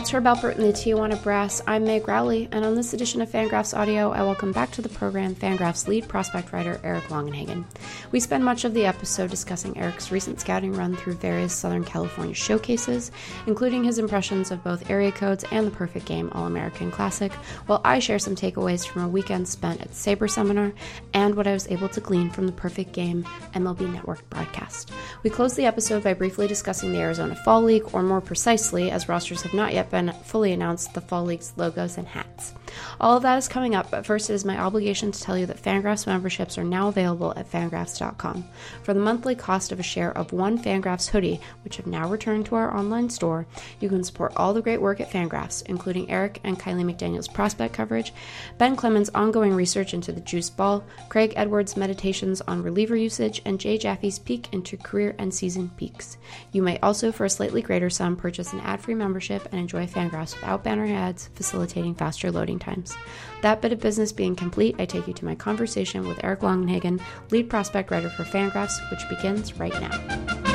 That's Herb Alpert and the Tijuana Brass. I'm Meg Rowley, and on this edition of Fangraphs Audio, I welcome back to the program Fangraphs lead prospect writer Eric Longenhagen. We spend much of the episode discussing Eric's recent scouting run through various Southern California showcases, including his impressions of both area codes and the Perfect Game All American Classic, while I share some takeaways from a weekend spent at Saber Seminar and what I was able to glean from the Perfect Game MLB Network broadcast. We close the episode by briefly discussing the Arizona Fall League, or more precisely, as rosters have not yet been fully announced the Fall League's logos and hats. All of that is coming up, but first it is my obligation to tell you that Fangraphs memberships are now available at fangraphs.com. For the monthly cost of a share of one Fangraphs hoodie, which have now returned to our online store, you can support all the great work at Fangraphs, including Eric and Kiley McDaniel's prospect coverage, Ben Clemens' ongoing research into the juice ball, Craig Edwards' meditations on reliever usage, and Jay Jaffe's peek into career and season peaks. You may also, for a slightly greater sum, purchase an ad free membership and enjoy Fangraphs without banner ads, facilitating faster loading times. That bit of business being complete, I take you to my conversation with Eric Longenhagen, lead prospect writer for Fangraphs, which begins right now.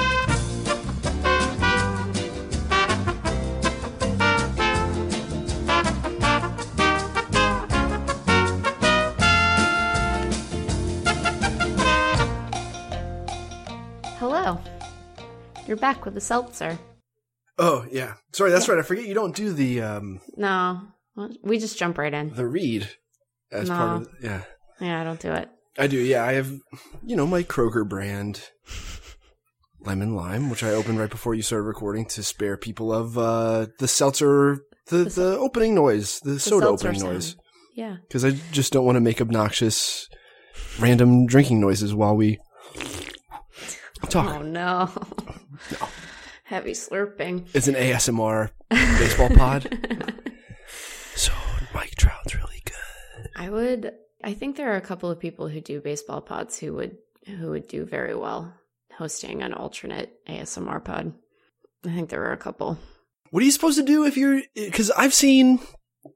Hello. You're back with the seltzer. Oh yeah, sorry. That's right. I forget you don't do the um No, we just jump right in. the read as No. part of yeah. Yeah, I don't do it. I do. Yeah, I have you know my Kroger brand lemon lime, which I opened right before you started recording to spare people of uh the seltzer the the, opening noise, the, The soda opening sound. noise, Yeah. because I just don't want to make obnoxious random drinking noises while we talk. Oh no. no. Heavy slurping. It's an ASMR baseball pod. So Mike Trout's really good. I would. I think there are a couple of people who do baseball pods who would who would do very well hosting an alternate ASMR pod. I think there are a couple. What are you supposed to do if you're? Because I've seen,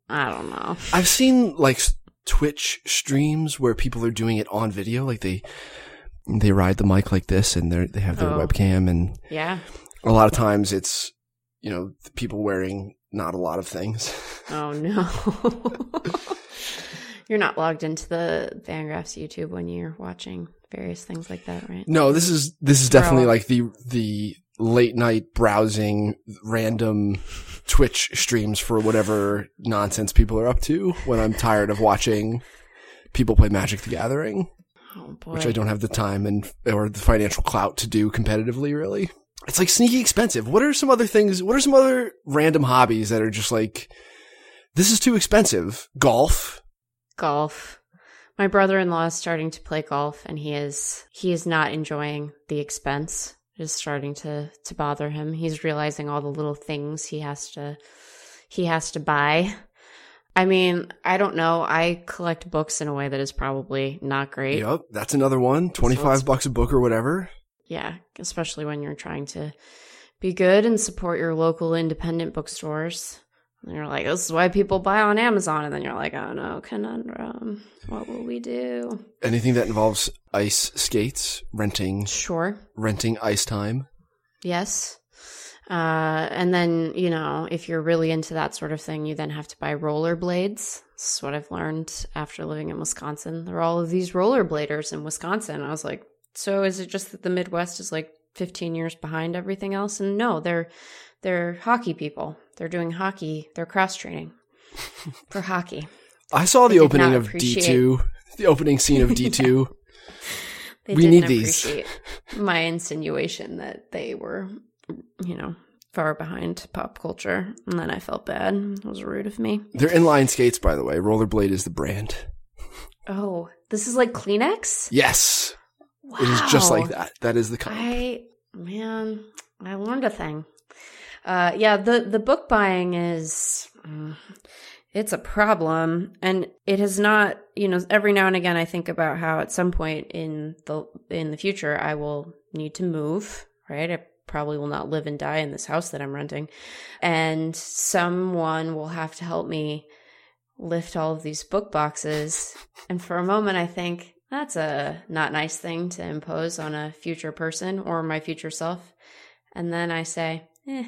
I don't know. I've seen like Twitch streams where people are doing it on video, like they they ride the mic like this, and they they have their Oh. webcam, and Yeah. a lot of times it's you know people wearing not a lot of things. Oh no. You're not logged into the Fangraphs YouTube when you're watching various things like that, right? No, this is this is definitely like the the late night browsing random Twitch streams for whatever nonsense people are up to when I'm tired of watching people play Magic the Gathering. Oh boy. which I don't have the time and or the financial clout to do competitively. Really, it's like sneaky expensive. What are some other things? What are some other random hobbies that are just like this is too expensive? Golf. Golf. My brother-in-law is starting to play golf and he is he is not enjoying the expense. It is starting to to bother him. He's realizing all the little things he has to he has to buy. I mean, I don't know. I collect books in a way that is probably not great. Yep, that's another one. Twenty it's- five bucks a book or whatever. Yeah, especially when you're trying to be good and support your local independent bookstores. And you're like, this is why people buy on Amazon. And then you're like, oh no, conundrum. What will we do? Anything that involves ice skates, renting Sure. renting ice time. Yes. Uh, and then, you know, if you're really into that sort of thing, you then have to buy rollerblades. This is what I've learned after living in Wisconsin. There are all of these rollerbladers in Wisconsin. I was like, so is it just that the Midwest is like 15 years behind everything else? And no, they're they're hockey people. They're doing hockey. They're cross training for hockey. I saw the opening of D two. the opening scene of D two. They We didn't need these. my insinuation that they were, you know, far behind pop culture, and then I felt bad. It was rude of me. They're inline skates, by the way. Rollerblade is the brand. Oh, this is like Kleenex. Yes, Wow. it is just like that. That is the kind. I man, I learned a thing. Uh, yeah, the the book buying is mm, it's a problem, and it has not. You know, every now and again, I think about how at some point in the in the future, I will need to move. Right, I probably will not live and die in this house that I'm renting, and someone will have to help me lift all of these book boxes. And for a moment, I think that's a not nice thing to impose on a future person or my future self. And then I say, eh,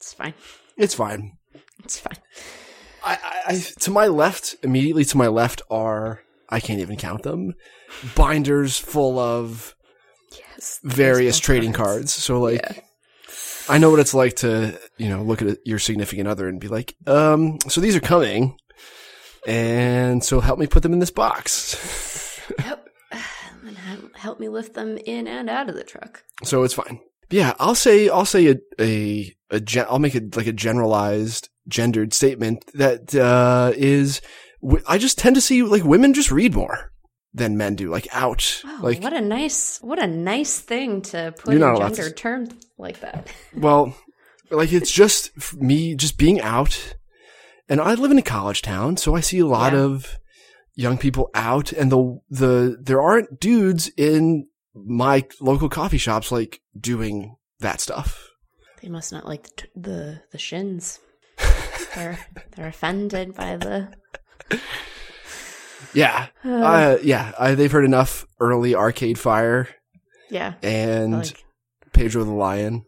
it's fine. It's fine. It's fine. I, I, I to my left, immediately to my left are I can't even count them. Binders full of Yes. various trading cards. So like Yeah. I know what it's like to, you know, look at your significant other and be like, um, so these are coming. And so help me put them in this box. Yep. And help- help me lift them in and out of the truck. so it's fine. Yeah, I'll say, I'll say a, a, a gen- I'll make it like a generalized gendered statement that, uh, is, w- I just tend to see like women just read more than men do. Like, ouch. Wow, like, what a nice, what a nice thing to put in allowed to- terms like that. Well, like it's just me just being out, and I live in a college town, so I see a lot Yeah. of young people out, and the the there aren't dudes in my local coffee shops like doing that stuff. They must not like the t- the, the shins. they're they're offended by the. Yeah, Uh, uh, yeah, I, they've heard enough early Arcade Fire yeah, and like Pedro the Lion.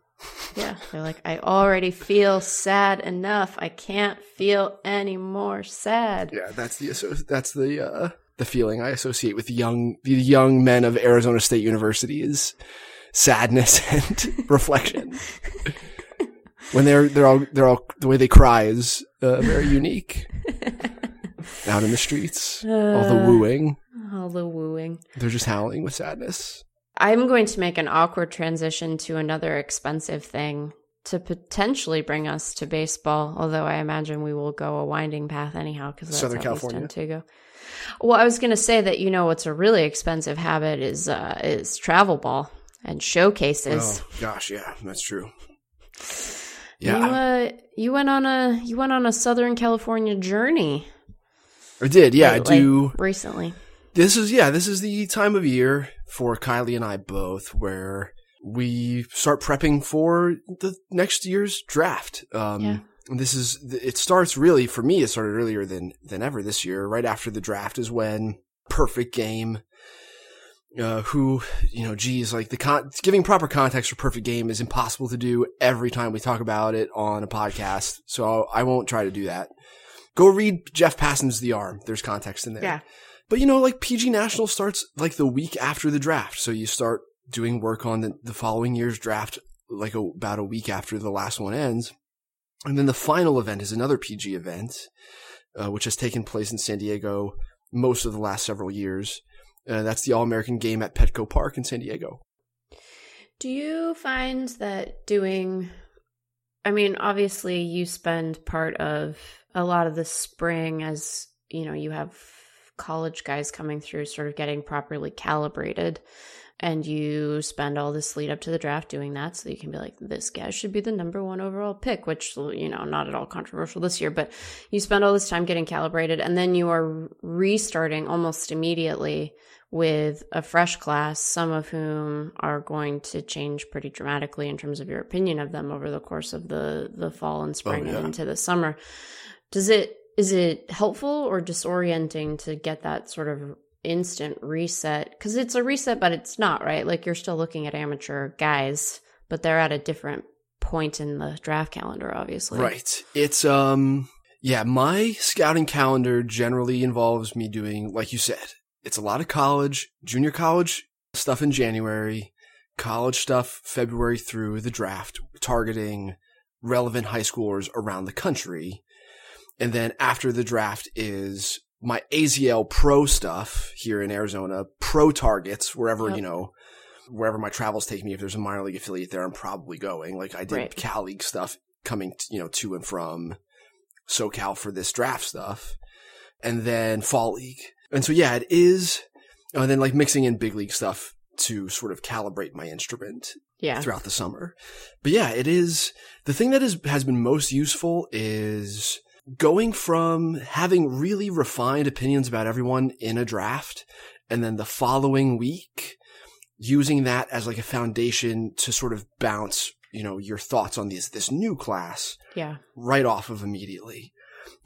yeah, they're like I already feel sad enough. I can't feel any more sad. Yeah, that's the that's the uh, the feeling I associate with young the young men of Arizona State University is sadness and reflection. when they're they're all they're all the way they cry is uh, very unique. Out in the streets, all the Uh, wooing, All the wooing. they're just howling with sadness. I'm going to make an awkward transition to another expensive thing to potentially bring us to baseball, although I imagine we will go a winding path anyhow because that's Southern how California. tend to go. Well, I was going to say that you know what's a really expensive habit is uh, is travel ball and showcases. Oh gosh, yeah, that's true. You Yeah, uh, you went on a you went on a Southern California journey. I did. Yeah, I lately, do. recently. This is yeah, this is the time of year for Kiley and I both where we start prepping for the next year's draft. Um Yeah. this is it starts really for me it started earlier than than ever this year. Right after the draft is when Perfect Game uh, who, you know, geez, like the con- giving proper context for perfect game is impossible to do every time we talk about it on a podcast. So I won't try to do that. Go read Jeff Passan's The Arm. There's context in there. Yeah. But you know, like PG National starts like the week after the draft. So you start doing work on the, the following year's draft like a, about a week after the last one ends. And then the final event is another PG event, uh, which has taken place in San Diego most of the last several years. Uh, that's the All American game at Petco Park in San Diego. Do you find that doing I mean, obviously you spend part of a lot of the spring as, you know, you have college guys coming through sort of getting properly calibrated and you spend all this lead up to the draft doing that so you can be like this guy should be the number 1 overall pick, which you know, not at all controversial this year, but you spend all this time getting calibrated and then you are restarting almost immediately with a fresh class, some of whom are going to change pretty dramatically in terms of your opinion of them over the course of the the fall and oh, spring yeah. and into the summer. Does it is it helpful or disorienting to get that sort of instant reset? Because it's a reset, but it's not right. Like you're still looking at amateur guys, but they're at a different point in the draft calendar, obviously. Right. It's, um, yeah, my scouting calendar generally involves me doing, like you said, it's a lot of college, junior college stuff in January, college stuff February through the draft, targeting relevant high schoolers around the country. And then after the draft is my AZL pro stuff here in Arizona, pro targets, wherever, Yep. you know, wherever my travels take me. If there's a minor league affiliate there, I'm probably going. Like I did Right. Cal League stuff coming, you know, to and from SoCal for this draft stuff. And then fall league. And so, yeah, it is. And then like mixing in big league stuff to sort of calibrate my instrument Yeah. throughout the summer. But yeah, it is the thing that is has been most useful is going from having really refined opinions about everyone in a draft and then the following week using that as like a foundation to sort of bounce, you know, your thoughts on this this new class Yeah. right off of immediately.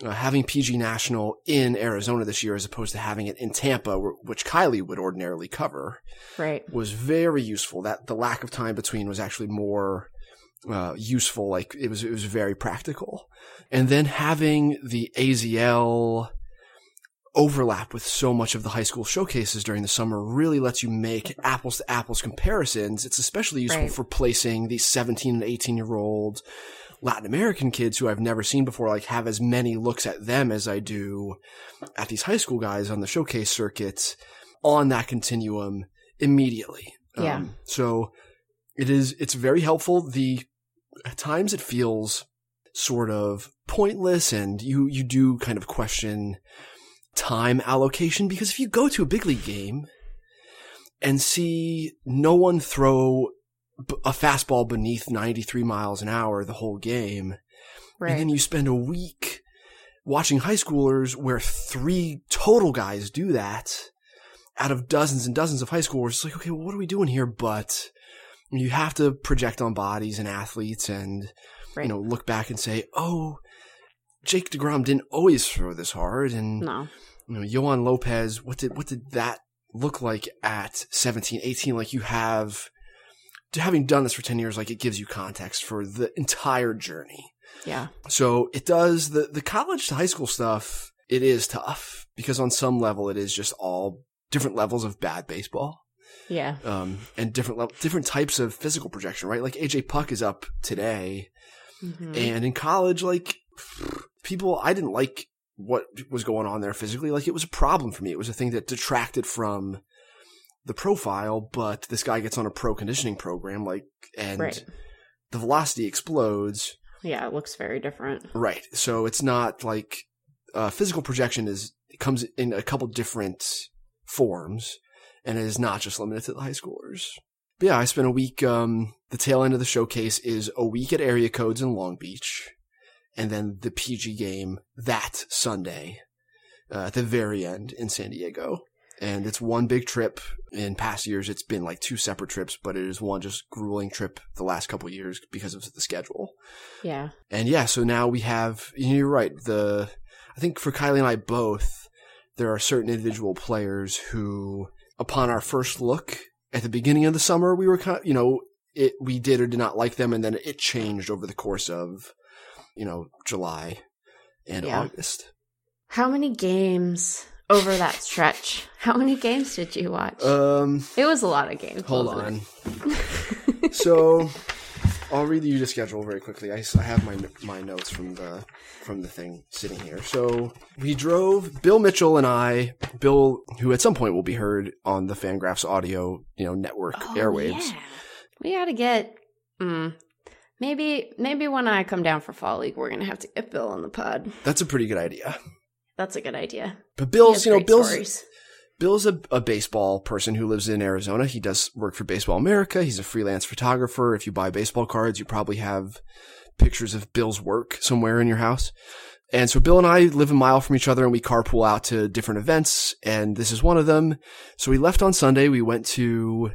Uh, having PG National in Arizona this year as opposed to having it in Tampa, which Kiley would ordinarily cover Right. was very useful. That the lack of time between was actually more uh, useful. Like it was, it was very practical. And then having the AZL overlap with so much of the high school showcases during the summer really lets you make apples to apples comparisons. It's especially useful Right. for placing these 17 and 18 year old Latin American kids who I've never seen before, like have as many looks at them as I do at these high school guys on the showcase circuit on that continuum immediately. Yeah. so it is, it's very helpful. The, at times it feels sort of pointless and you, you do kind of question time allocation because if you go to a big league game and see no one throw b- a fastball beneath 93 miles an hour the whole game, Right. and then you spend a week watching high schoolers where three total guys do that out of dozens and dozens of high schoolers. It's like, okay, well, what are we doing here? But you have to project on bodies and athletes and, right. you know, look back and say, oh, Jake DeGrom didn't always throw this hard. And, no. you know, Johan Lopez, what did, what did that look like at 17, 18? Like you have, having done this for 10 years, like it gives you context for the entire journey. Yeah. So it does the, the college to high school stuff. It is tough because on some level it is just all different levels of bad baseball. Yeah. Um, and different level, different types of physical projection, right? Like AJ Puk is up today Mhm. and in college, like people, I didn't like what was going on there physically. Like it was a problem for me. It was a thing that detracted from the profile, but this guy gets on a pro conditioning program, like, and Right. the velocity explodes. Yeah, it looks very different. Right. So it's not like uh, physical projection is it comes in a couple different forms, and it is not just limited to the high schoolers. But yeah, I spent a week. Um, the tail end of the showcase is a week at area codes in Long Beach, and then the PG game that Sunday uh, at the very end in San Diego. And it's one big trip. In past years, it's been like two separate trips, but it is one just grueling trip the last couple of years because of the schedule. Yeah. And yeah, so now we have, you're right, the, I think for Kiley and I both, there are certain individual players who, upon our first look at the beginning of the summer, we were kind of, you know, it, we did or did not like them, and then it changed over the course of, you know, July and Yeah. August. How many games over that stretch? How many games did you watch? Um, it was a lot of games. hold on. so I'll read you the schedule very quickly. I have my my notes from the from the thing sitting here. So we drove Bill Mitchell and I, Bill, who at some point will be heard on the Fangraphs audio, you know, network Oh, airwaves. yeah. We got to get. Mm, maybe maybe when I come down for fall league, we're gonna have to get Bill on the pod. That's a pretty good idea. That's a good idea. But Bill's, you know, Bill's stories. Bill's a, a baseball person who lives in Arizona. He does work for Baseball America. He's a freelance photographer. If you buy baseball cards, you probably have pictures of Bill's work somewhere in your house. And so Bill and I live a mile from each other and we carpool out to different events. And this is one of them. So we left on Sunday. We went to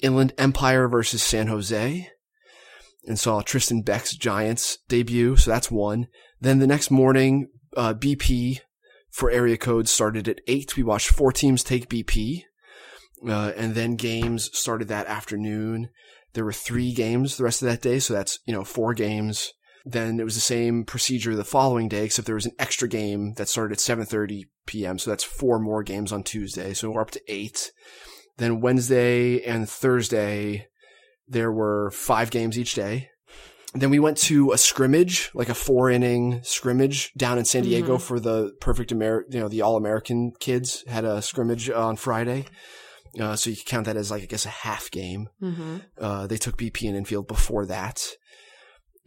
Inland Empire versus San Jose and saw Tristan Beck's Giants debut. So that's one. Then the next morning, uh, BP for area codes started at 8. We watched four teams take BP. Uh, and then games started that afternoon. There were three games the rest of that day. So that's, you know, four games. Then it was the same procedure the following day, except there was an extra game that started at 7.30 p.m. So that's four more games on Tuesday. So we're up to eight. Then Wednesday and Thursday, there were five games each day. Then we went to a scrimmage, like a four inning scrimmage down in San Diego Mhm. for the perfect Amer, you know, the all American kids had a scrimmage on Friday. Uh, so you could count that as like, I guess a half game. Mm-hmm. Uh, they took BP and infield before that.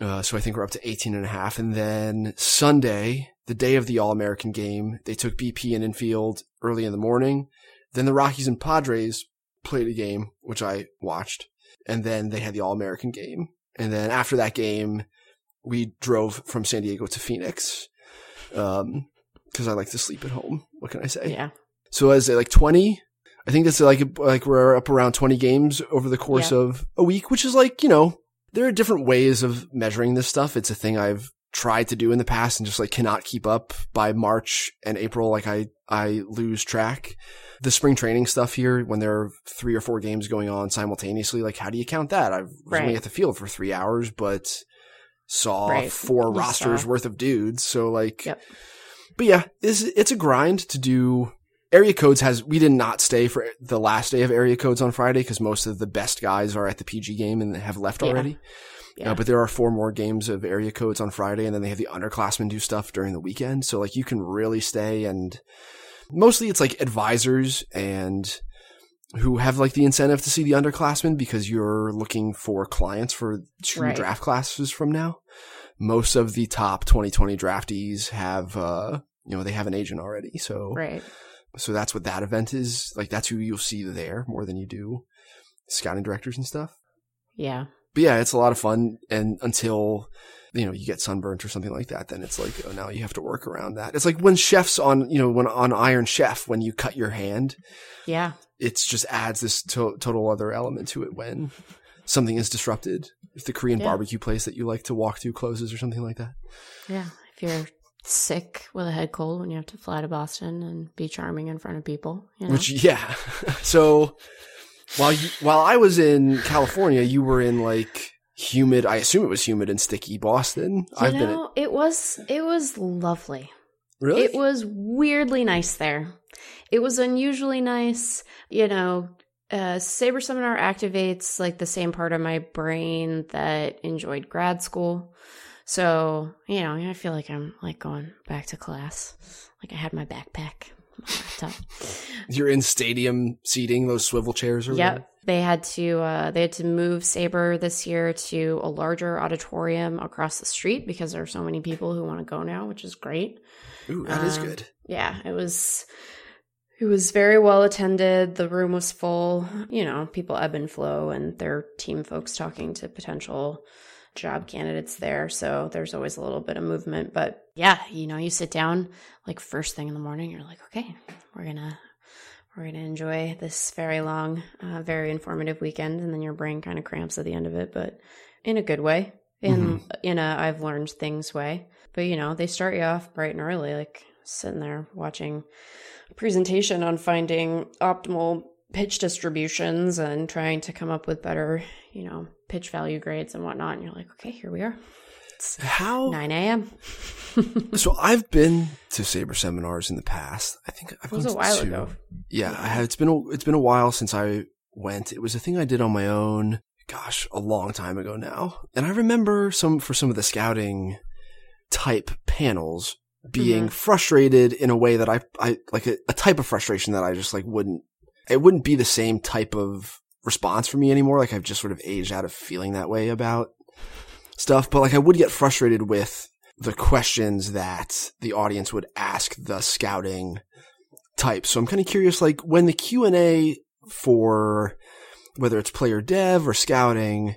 Uh, so I think we're up to 18 and a half. And then Sunday, the day of the All American game, they took BP and infield early in the morning. Then the Rockies and Padres played a game, which I watched. And then they had the All American game. And then after that game, we drove from San Diego to Phoenix. Um, cause I like to sleep at home. What can I say? Yeah. So as like 20, I think that's like, like we're up around 20 games over the course Yeah. of a week, which is like, you know, there are different ways of measuring this stuff. It's a thing I've tried to do in the past and just like cannot keep up by March and April. Like I, I lose track. The spring training stuff here, when there are three or four games going on simultaneously, like how do you count that? I was Right. only at the field for three hours, but saw Right. four You rosters saw. worth of dudes. So like, Yep. but yeah, it's, it's a grind to do. Area codes has, we did not stay for the last day of area codes on Friday because most of the best guys are at the PG game and have left Yeah. already. Yeah. Uh, but there are four more games of area codes on Friday, and then they have the underclassmen do stuff during the weekend. So like you can really stay, and mostly it's like advisors and who have like the incentive to see the underclassmen because you're looking for clients for two Right. draft classes from now. Most of the top 2020 draftees have, uh, you know, they have an agent already. So, right. so that's what that event is. Like that's who you'll see there more than you do scouting directors and stuff Yeah. But yeah, it's a lot of fun. And until, you know, you get sunburnt or something like that, then it's like, oh, now you have to work around that. It's like when chefs on, you know, when on Iron Chef, when you cut your hand, Yeah. it's just adds this to- total other element to it when something is disrupted. If the Korean Yeah. barbecue place that you like to walk to closes or something like that. Yeah. If you're sick with a head cold when you have to fly to Boston and be charming in front of people, you know? Which, yeah. so while you, while I was in California, you were in like humid, I assume it was humid and sticky Boston. you I've been at, it was it was lovely. really? It was weirdly nice there. It was unusually nice. You know, uh, Saber Seminar activates like the same part of my brain that enjoyed grad school. So, you know, I feel like I'm like going back to class. Like I had my backpack. You're in stadium seating, those swivel chairs or whatever? Yep. They had to uh, they had to move Saber this year to a larger auditorium across the street because there are so many people who want to go now, which is great. Ooh, that is Um, good. Yeah, it was it was very well attended. The room was full. You know, people ebb and flow and their team folks talking to potential job candidates there. So there's always a little bit of movement. But yeah, you know, you sit down like first thing in the morning, you're like, okay, we're gonna we're gonna enjoy this very long, uh, very informative weekend, and then your brain kind of cramps at the end of it, but in a good way. In in a I've learned things way. But you know, they start you off bright and early, like sitting there watching a presentation on finding optimal pitch distributions and trying to come up with better, you know, pitch value grades and whatnot. And you're like, okay, here we are. It's How? 9 a.m. So I've been to Saber seminars in the past. I think I've It was a to while two. ago. Yeah, I have. It's been a, it's been a while since I went. It was a thing I did on my own. Gosh, a long time ago now. And I remember some for some of the scouting type panels being Mhm. frustrated in a way that I I like a, a type of frustration that I just like wouldn't. It wouldn't be the same type of response for me anymore. Like I've just sort of aged out of feeling that way about stuff. But like I would get frustrated with the questions that the audience would ask the scouting type. So I'm kind of curious, like when the Q and A for whether it's player dev or scouting,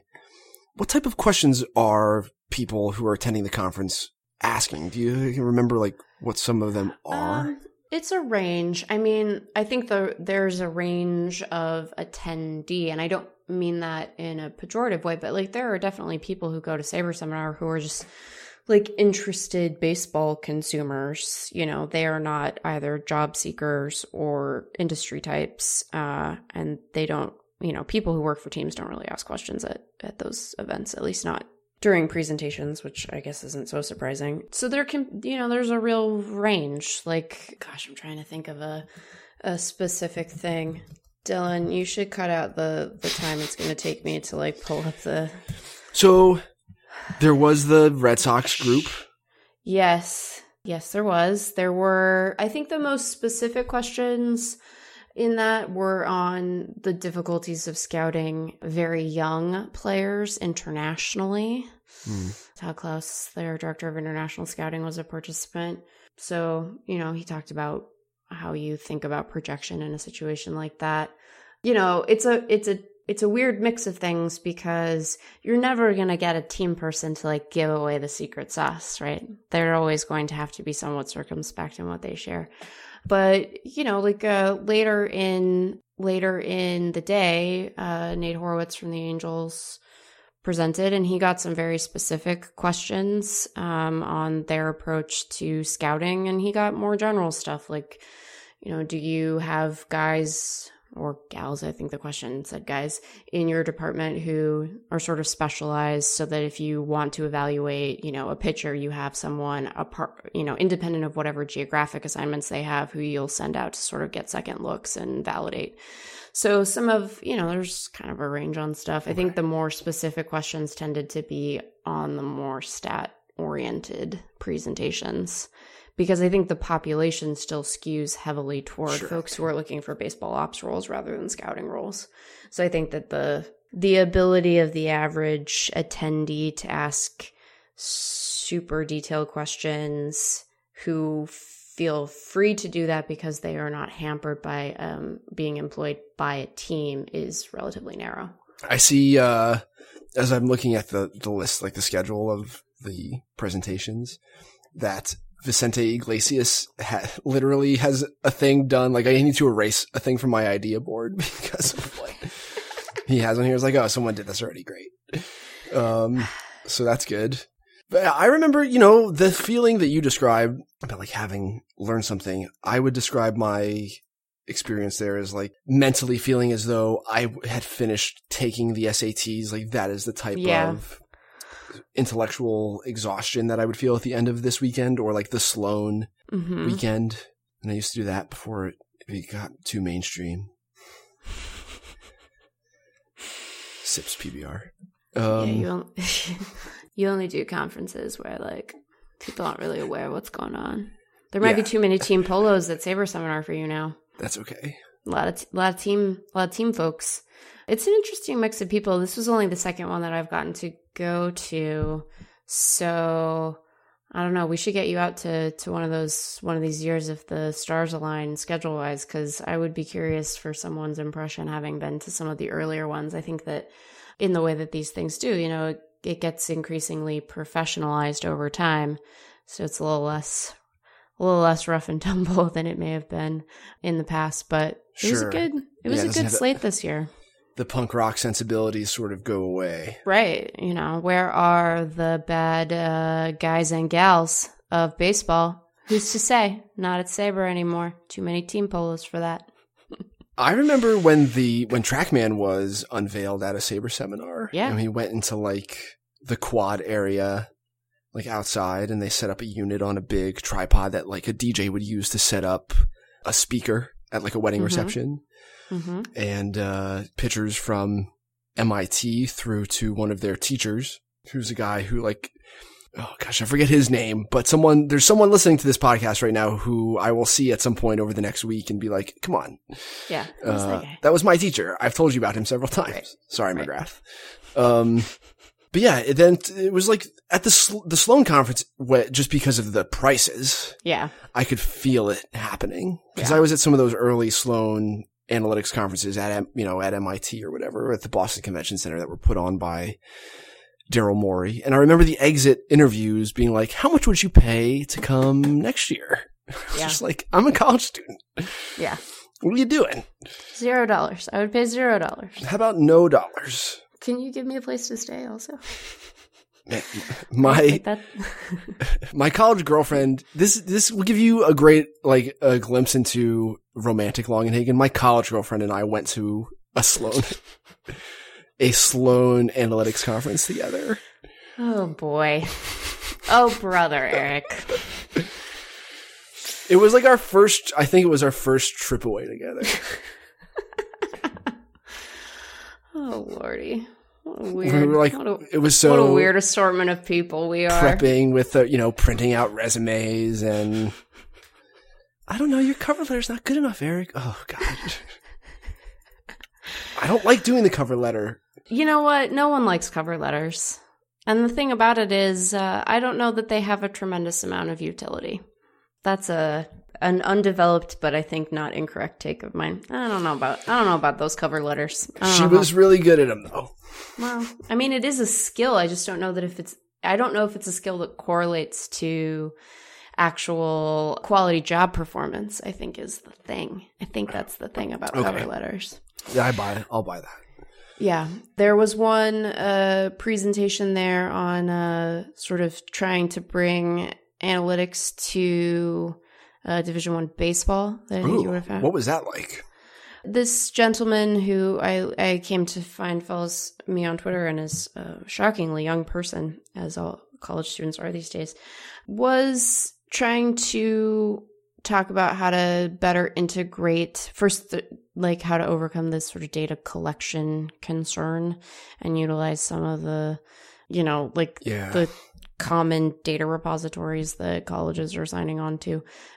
what type of questions are people who are attending the conference asking? Do you remember like what some of them are? Um, it's a range. I mean, I think the there's a range of attendee, and I don't mean that in a pejorative way, but like there are definitely people who go to Saber Seminar who are just like interested baseball consumers. You know, they are not either job seekers or industry types, uh, and they don't. You know, people who work for teams don't really ask questions at at those events, at least not during presentations, which I guess isn't so surprising. So there can, you know, there's a real range. Like, gosh, I'm trying to think of a a specific thing. Dylan, you should cut out the the time it's going to take me to like pull up the. So there was the Red Sox group. Yes, yes, there was. There were. I think the most specific questions in that were on the difficulties of scouting very young players internationally. Hmm. Todd Claus, their director of international scouting, was a participant. So, you know, he talked about how you think about projection in a situation like that. You know, it's a it's a it's a weird mix of things because you're never going to get a team person to like give away the secret sauce, right? They're always going to have to be somewhat circumspect in what they share. But, you know, like uh later in later in the day, uh Nate Horowitz from the Angels presented, and he got some very specific questions um, on their approach to scouting, and he got more general stuff like, you know, do you have guys or gals, I think the question said guys, in your department who are sort of specialized so that if you want to evaluate, you know, a pitcher, you have someone apart, you know, independent of whatever geographic assignments they have who you'll send out to sort of get second looks and validate. So some of, you know, there's kind of a range on stuff. I think the more specific questions tended to be on the more stat oriented presentations because I think the population still skews heavily toward sure. folks who are looking for baseball ops roles rather than scouting roles. So I think that the the ability of the average attendee to ask super detailed questions who feel free to do that because they are not hampered by um, being employed by a team is relatively narrow. I see, uh, as I'm looking at the, the list, like the schedule of the presentations, that Vicente Iglesias ha- literally has a thing done. Like I need to erase a thing from my idea board because of what he has on here. It's like, oh, someone did this already. Great. Um, so that's good. But I remember, you know, the feeling that you described about like having learned something. I would describe my experience there as like mentally feeling as though I had finished taking the SATs. Like that is the type yeah. of intellectual exhaustion that I would feel at the end of this weekend or like the Sloan mm-hmm. weekend. And I used to do that before it got too mainstream. Sips PBR. Um, yeah, you, only, you only do conferences where like people aren't really aware of what's going on. There might yeah. be too many team polos at Saber Seminar for you now. That's okay. A lot of t- a lot of team a lot of team folks. It's an interesting mix of people. This was only the second one that I've gotten to go to. So I don't know. We should get you out to to one of those one of these years if the stars align schedule wise, because I would be curious for someone's impression having been to some of the earlier ones. I think that in the way that these things do, you know, it, it gets increasingly professionalized over time, so it's a little less a little less rough and tumble than it may have been in the past. But it sure. was a good it was yeah, a good slate this year the punk rock sensibilities sort of go away. Right. You know, where are the bad uh, guys and gals of baseball? Who's to say? Not at Saber anymore. Too many team polos for that. I remember when the when Trackman was unveiled at a Saber seminar. Yeah. And he went into like the quad area, like outside, and they set up a unit on a big tripod that like a DJ would use to set up a speaker at like a wedding mm-hmm. reception mm-hmm. and uh, pictures from MIT through to one of their teachers, who's a guy who like, oh gosh, I forget his name, but someone there's someone listening to this podcast right now who I will see at some point over the next week and be like, come on, yeah, uh, that, that, was my teacher. I've told you about him several times. Right. Sorry, right. McGrath. Um, but yeah, it then it was like at the the Sloan conference, just because of the prices. Yeah, I could feel it happening because yeah. I was at some of those early Sloan analytics conferences at you know at MIT or whatever at the Boston Convention Center that were put on by Daryl Morey. And I remember the exit interviews being like, "How much would you pay to come next year?" Yeah. just like, "I'm a college student." Yeah. What are you doing? Zero dollars. I would pay zero dollars. How about no dollars? Can you give me a place to stay also? my my college girlfriend this this will give you a great like a glimpse into romantic Longenhagen. My college girlfriend and I went to a Sloan a Sloan analytics conference together. Oh boy. Oh brother, Eric. It was like our first I think it was our first trip away together. oh lordy weird. We were like, a, it was so what a weird assortment of people we are. Prepping with the, you know, printing out resumes and I don't know. Your cover letter's not good enough, Eric. Oh God, I don't like doing the cover letter. You know what? No one likes cover letters, and the thing about it is, uh, I don't know that they have a tremendous amount of utility. That's a an undeveloped but I think not incorrect take of mine. I don't know about I don't know about those cover letters. She was how. really good at them though. Well, I mean it is a skill. I just don't know that if it's I don't know if it's a skill that correlates to actual quality job performance. I think is the thing. I think that's the thing about okay. cover letters. Yeah, I buy it. I'll buy that. Yeah, there was one uh, presentation there on uh, sort of trying to bring analytics to uh, Division One baseball. That I think Ooh, you would have found. what was that like? this gentleman who I, I came to find follows me on Twitter and is a shockingly young person, as all college students are these days, was trying to talk about how to better integrate first, the, like how to overcome this sort of data collection concern and utilize some of the, you know, like Yeah. the common data repositories that colleges are signing on to,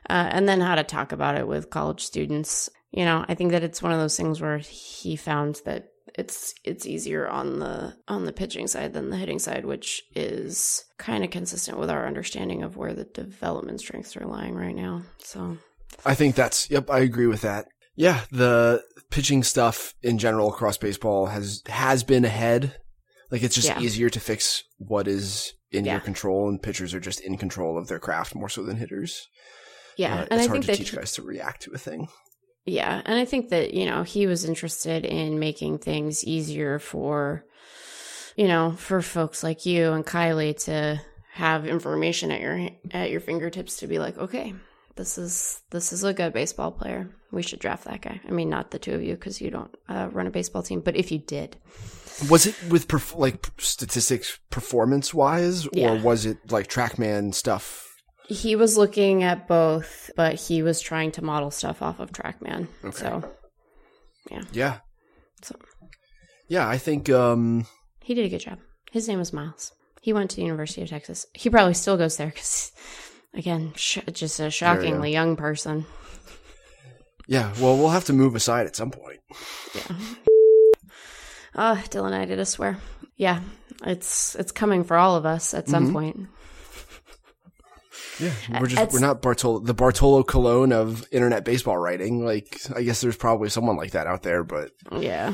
uh, and then how to talk about it with college students. You know, I think that it's one of those things where he found that it's it's easier on the on the pitching side than the hitting side, which is kind of consistent with our understanding of where the development strengths are lying right now. So I think that's yep, I agree with that. Yeah, the pitching stuff in general across baseball has has been ahead. Like it's just Yeah. easier to fix what is in Yeah. your control, and pitchers are just in control of their craft more so than hitters. yeah, Uh, and it's I hard think to that teach guys to react to a thing. Yeah, and I think that, you know, he was interested in making things easier for you know, for folks like you and Kiley to have information at your at your fingertips to be like, okay, this is this is a good baseball player. We should draft that guy. I mean, not the two of you because you don't uh, run a baseball team, but if you did, Was it with perf- like statistics performance wise, Yeah. or was it like TrackMan stuff? he was looking at both, but he was trying to model stuff off of TrackMan. Okay. So Yeah, yeah, So- yeah. I think um, he did a good job. His name was Miles. He went to the University of Texas. He probably still goes there because, again, sh- just a shockingly young person. yeah. Well, we'll have to move aside at some point. Yeah. Oh, Dylan, I did a swear. Yeah, it's it's coming for all of us at some Mhm. point. Yeah, we're just It's- we're not Bartolo the Bartolo Colon of internet baseball writing. Like, I guess there's probably someone like that out there, but Yeah.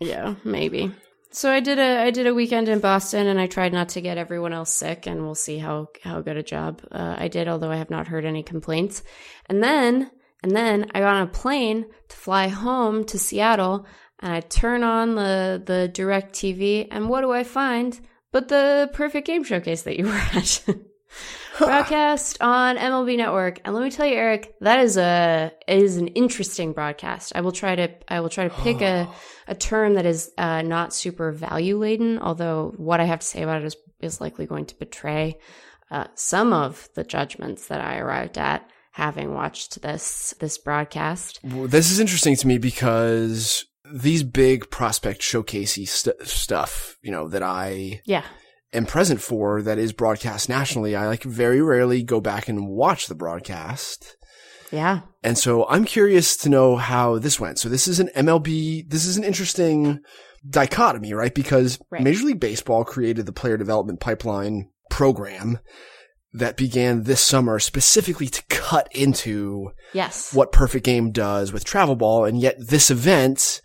Yeah, maybe. So I did a I did a weekend in Boston and I tried not to get everyone else sick and we'll see how how good a job uh, I did although I have not heard any complaints. And then and then I got on a plane to fly home to Seattle and I turn on the the DirecTV and what do I find but the perfect game showcase that you were at. broadcast on MLB Network. And let me tell you, Eric, that is a is an interesting broadcast. I will try to I will try to pick a a term that is uh, not super value laden. Although what I have to say about it is is likely going to betray uh, some of the judgments that I arrived at having watched this this broadcast. Well, this is interesting to me because these big prospect showcasey st- stuff, you know, that I Yeah, am present for, that is broadcast nationally, I like very rarely go back and watch the broadcast. yeah, And so I'm curious to know how this went. So this is an MLB, this is an interesting dichotomy, right? Because Right. Major League Baseball created the player development pipeline program that began this summer specifically to cut into yes, what Perfect Game does with Travel Ball, and yet this event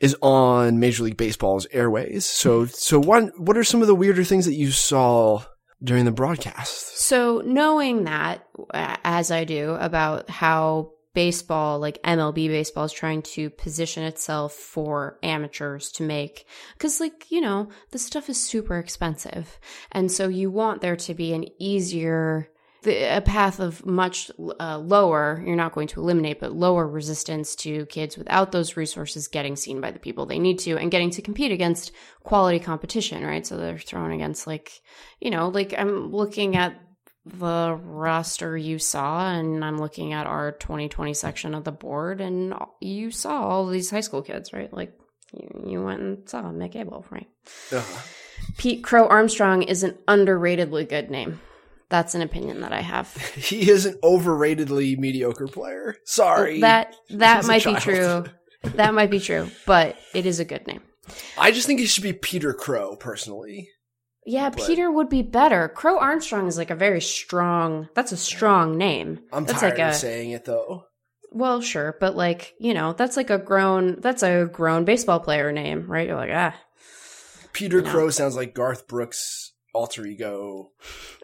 is on Major League Baseball's airways. So, so one, what are some of the weirder things that you saw during the broadcast? So knowing that, as I do, about how baseball, like MLB baseball, is trying to position itself for amateurs to make, because like you know, this stuff is super expensive, and so you want there to be an easier. The, a path of much uh, lower, you're not going to eliminate, but lower resistance to kids without those resources getting seen by the people they need to and getting to compete against quality competition, right? So they're thrown against like, you know, like I'm looking at the roster you saw and I'm looking at our 2020 section of the board and you saw all these high school kids, right? Like you, you went and saw Mick Abel, right? Pete Crow Armstrong is an underratedly good name. That's an opinion that I have. He is an overratedly mediocre player. Sorry. That that He's might be true. That might be true, but it is a good name. I just think it should be Peter Crow, personally. Yeah, But- Peter would be better. Crow Armstrong is like a very strong. That's a strong name. I'm that's tired like of a saying it though. well, sure, but like you know, that's like a grown. That's a grown baseball player name, right? You're like ah, Peter No. Crow sounds like Garth Brooks' alter ego.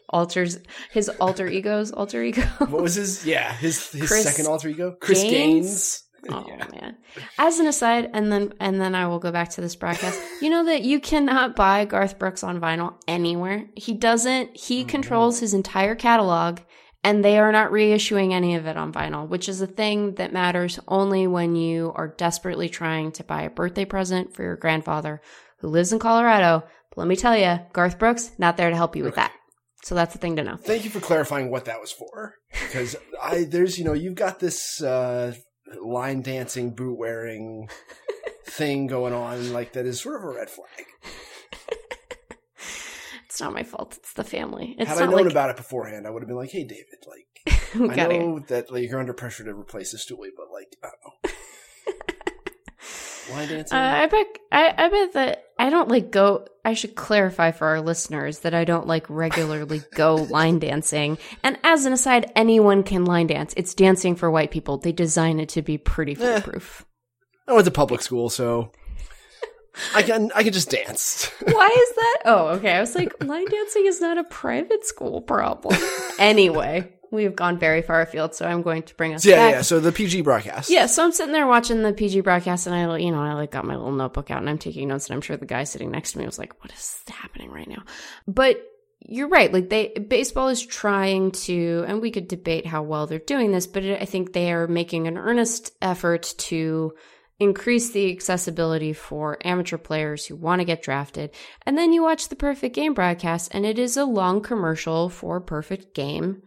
alters his alter egos, alter ego. What was his? Yeah, his his Chris second alter ego, Chris Gaines? Gaines. Oh Yeah. man. As an aside, and then and then I will go back to this broadcast. You know that you cannot buy Garth Brooks on vinyl anywhere. He doesn't. He Oh, controls his entire catalog, and they are not reissuing any of it on vinyl, which is a thing that matters only when you are desperately trying to buy a birthday present for your grandfather who lives in Colorado. But let me tell you, Garth Brooks not there to help you with that. So that's the thing to know. Thank you for clarifying what that was for. Because I there's you know you've got this uh, line dancing boot wearing thing going on like that is sort of a red flag. It's not my fault. It's the family. It's Had I known like about it beforehand, I would have been like, "Hey, David, like I know that like you're under pressure to replace the stoolie, but like I don't know." Dancing. Uh, I bet I, I bet that I don't like go. I should clarify for our listeners that I don't like regularly go line dancing. And as an aside, anyone can line dance. It's dancing for white people. They design it to be pretty Eh. foolproof. I went to public school, so I can I can just dance. Why is that? Oh, okay. I was like, line dancing is not a private school problem. anyway, we've gone very far afield, so I'm going to bring us yeah, back. yeah. Yeah. So the PG broadcast. Yeah, so I'm sitting there watching the PG broadcast, and I, you know, I like got my little notebook out, and I'm taking notes, and I'm sure the guy sitting next to me was like, "What is happening right now?" But you're right. Like they, baseball is trying to, and we could debate how well they're doing this, but I think they are making an earnest effort to increase the accessibility for amateur players who want to get drafted. And then you watch the Perfect Game broadcast, and it is a long commercial for Perfect Game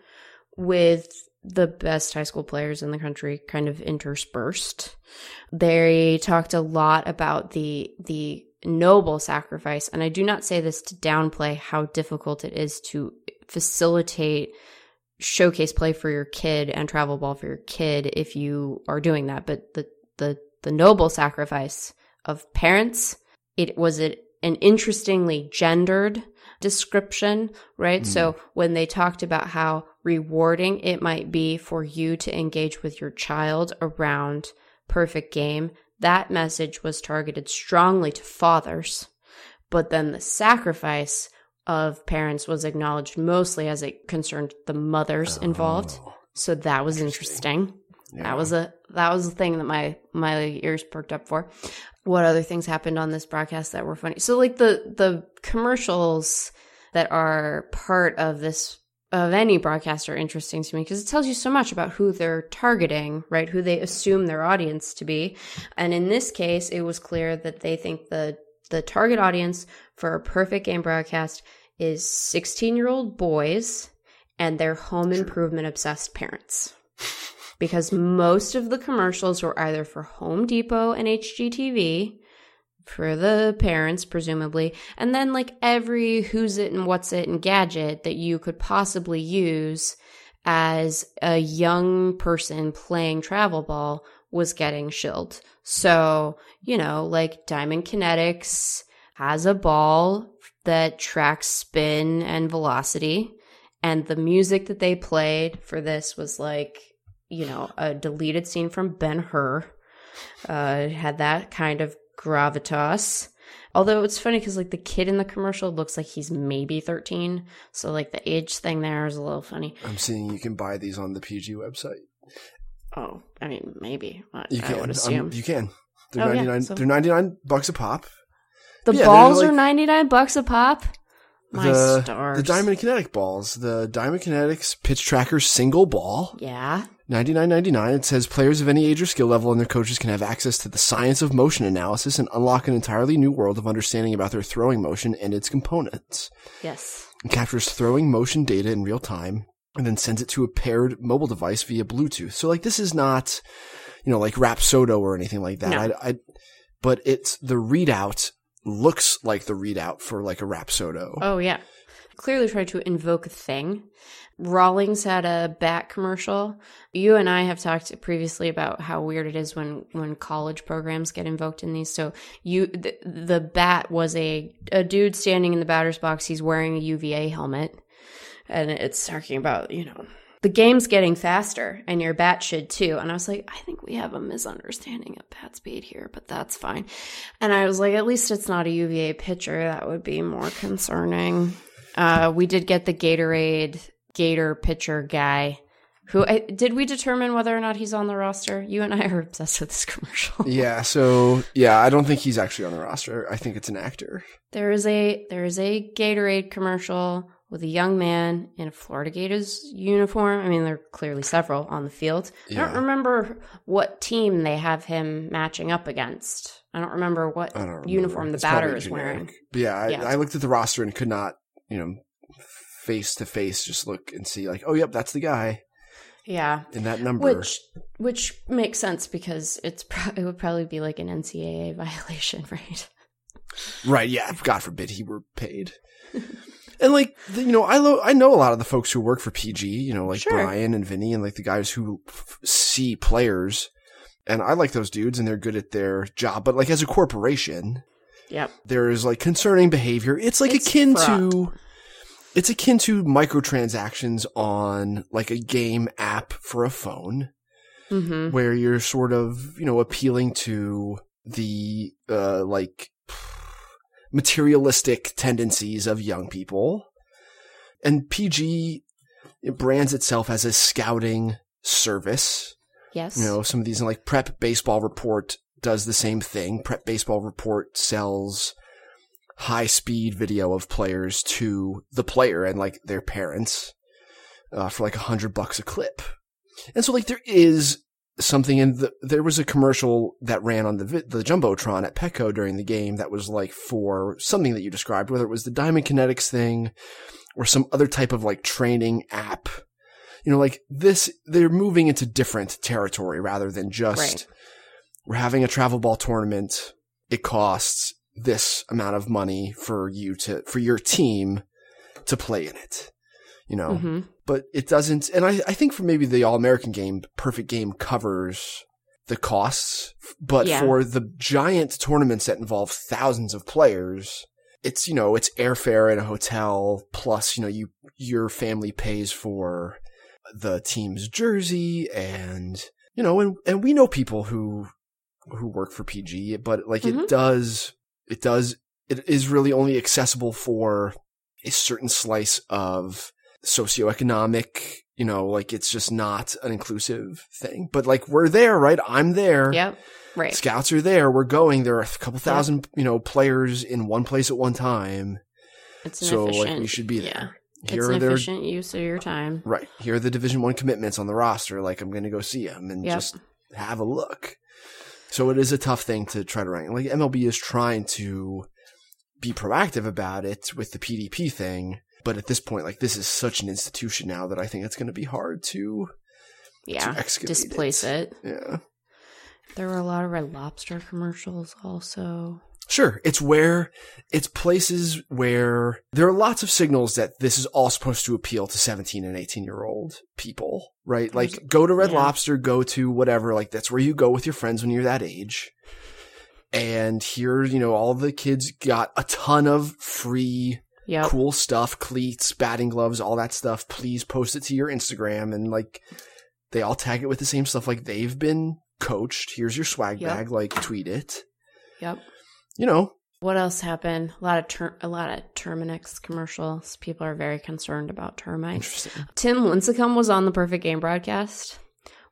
with the best high school players in the country kind of interspersed. They talked a lot about the the noble sacrifice and I do not say this to downplay how difficult it is to facilitate showcase play for your kid and travel ball for your kid if you are doing that but the the the noble sacrifice of parents it was it an interestingly gendered description right? So mm. when they talked about how rewarding it might be for you to engage with your child around perfect game that message was targeted strongly to fathers. But then the sacrifice of parents was acknowledged mostly as it concerned the mothers involved. Oh, so that was interesting. yeah. that was a that was the thing that my my ears perked up for. What other things happened on this broadcast that were funny? So like the the commercials that are part of this of any broadcast are interesting to me because it tells you so much about who they're targeting, right? Who they assume their audience to be. And in this case, it was clear that they think the the target audience for a perfect game broadcast is 16 year old boys and their home improvement obsessed parents because most of the commercials were either for Home Depot and HGTV for the parents, presumably, and then like every who's it and what's it and gadget that you could possibly use as a young person playing travel ball was getting shilled. So, you know, like Diamond Kinetics has a ball that tracks spin and velocity. And the music that they played for this was like you know, a deleted scene from Ben Hur. Uh, had that kind of gravitas. Although it's funny because like the kid in the commercial looks like he's maybe 13. So like the age thing there is a little funny. I'm seeing you can buy these on the PG website. Oh, I mean, maybe. I, You I can. would um, you can. They're Oh, yeah, 99 so- they're 99 bucks a pop. the yeah, balls are 99 bucks a pop? My the, stars. The Diamond Kinetic balls. The Diamond Kinetics Pitch Tracker single ball. Yeah. Ninety nine ninety nine. It says players of any age or skill level and their coaches can have access to the science of motion analysis and unlock an entirely new world of understanding about their throwing motion and its components. Yes. It captures throwing motion data in real time and then sends it to a paired mobile device via Bluetooth. So like this is not, you know, like Rapsodo or anything like that. No. I, I, but it's the readout looks like the readout for like a Rapsodo. Oh, yeah. Clearly tried to invoke a thing. Rawlings had a bat commercial. You and I have talked previously about how weird it is when when college programs get invoked in these. So you the, the bat was a a dude standing in the batter's box. He's wearing a UVA helmet, and it's talking about you know the game's getting faster, and your bat should too. And I was like, I think we have a misunderstanding of bat speed here, but that's fine. And I was like, at least it's not a UVA pitcher. That would be more concerning. Uh, we did get the Gatorade Gator pitcher guy Who I, did we determine whether or not he's on the roster? You and I are obsessed with this commercial. Yeah, so yeah, I don't think he's actually on the roster. I think it's an actor. There is a there is a Gatorade commercial with a young man in a Florida Gators uniform. I mean, there are clearly several on the field. I don't remember what team they have him matching up against. I don't remember what don't remember. uniform the It's batter is generic. wearing. But yeah, I, Yeah. I looked at the roster and could not, you know, face to face just look and see like, oh, yep, that's the guy Yeah, in that number. which which makes sense because it's pro- it would probably be like an NCAA violation, right? Right, yeah. God forbid he were paid. and like, the, you know, I lo- I know a lot of the folks who work for PG. You know, like Sure. Brian and Vinny, and like the guys who f- see players. And I like those dudes, and they're good at their job. But like as a corporation, Yep. there is like concerning behavior. It's like It's akin to. It's akin to microtransactions on like a game app for a phone Mm-hmm. where you're sort of, you know, appealing to the, uh, like materialistic tendencies of young people. And PG it brands itself as a scouting service. Yes. You know, some of these like Prep Baseball Report does the same thing. Prep Baseball Report sells high speed video of players to the player and like their parents uh, for like a hundred bucks a clip. And so like there is something in the, there was a commercial that ran on the, the Jumbotron at Petco during the game that was like for something that you described, whether it was the Diamond Kinetics thing or some other type of like training app. You know, like this, they're moving into different territory rather than just Right. We're having a travel ball tournament. It costs this amount of money for you to, for your team to play in it, you know, hmm but it doesn't. And I, I think for maybe the all American game, perfect game covers the costs, but Yeah. for the giant tournaments that involve thousands of players, it's, you know, it's airfare and a hotel plus, you know, you, your family pays for the team's jersey and, you know, and, and we know people who, who work for PG, but like Mhm. it does, it does, it is really only accessible for a certain slice of socioeconomic, you know, like it's just not an inclusive thing. But like we're there, right? I'm there. Yep. Right. Scouts are there. We're going. There are a couple thousand, you know, players in one place at one time. It's an So like we should be Yeah. there. It's an are their efficient use of your time. right. Here are the Division One commitments on the roster. Like I'm going to go see them and Yep. just have a look. So it is a tough thing to try to rank. Like MLB is trying to be proactive about it with the PDP thing, but at this point, like this is such an institution now that I think it's going to be hard to Yeah. to excavate Displace it. Yeah, There were a lot of Red Lobster commercials also. Sure. It's where it's places where there are lots of signals that this is all supposed to appeal to 17 and 18 year old people, right? There's- like go to Red yeah. Lobster, go to whatever. Like that's where you go with your friends when you're that age. And here, you know, all the kids got a ton of free Yep. cool stuff, cleats, batting gloves, all that stuff. Please post it to your Instagram and like they all tag it with the same stuff. Like they've been coached. Here's your swag Yep. bag. Like tweet it. Yep. You know, What else happened? A lot of ter- a lot of Terminix commercials. People are very concerned about termites. Tim Lincecum was on the Perfect Game broadcast,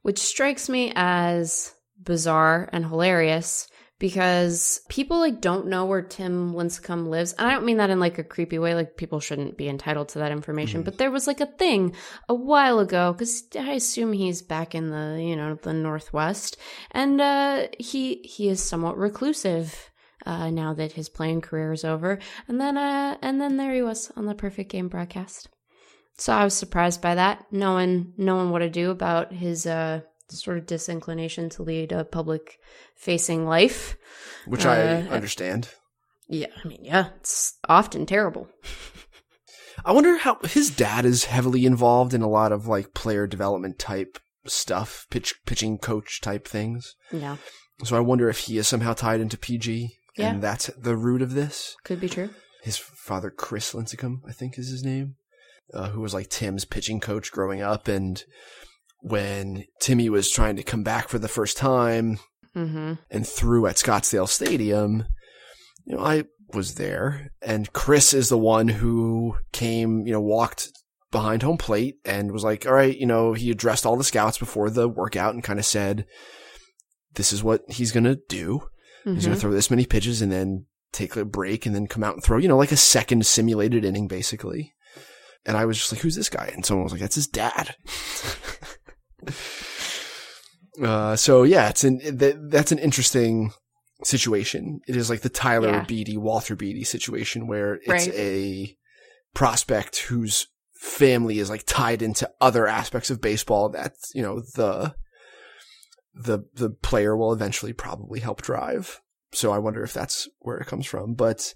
which strikes me as bizarre and hilarious because people like don't know where Tim Lincecum lives. And I don't mean that in like a creepy way, like people shouldn't be entitled to that information, Mhm. but there was like a thing a while ago cuz I assume he's back in the, you know, the northwest and uh he he is somewhat reclusive. Uh, now that his playing career is over, and then uh, and then there he was on the Perfect Game broadcast. So I was surprised by that, knowing knowing what to do about his uh, sort of disinclination to lead a public facing life. Which I Uh, understand. Yeah, I mean, yeah, it's often terrible. I wonder how his dad is heavily involved in a lot of like player development type stuff, pitch pitching coach type things. Yeah, So I wonder if he is somehow tied into PG. Yeah. And that's the root of this. could be true. his father Chris Lincecum, I think is his name, uh, who was like Tim's pitching coach growing up. And when Timmy was trying to come back for the first time Mm-hmm. and threw at Scottsdale Stadium, you know, I was there, and Chris is the one who came, you know, walked behind home plate and was like, all right, you know, he addressed all the scouts before the workout and kind of said, this is what he's going to do. He's going to throw this many pitches and then take a break and then come out and throw, you know, like a second simulated inning, basically. And I was just like, who's this guy? And someone was like, that's his dad. uh, so yeah, it's an, that, that's an interesting situation. It is like the Tyler Yeah. Beede, Walter Beede situation where it's Right. a prospect whose family is like tied into other aspects of baseball that, you know, the, the, the player will eventually probably help drive. So I wonder if that's where it comes from. But,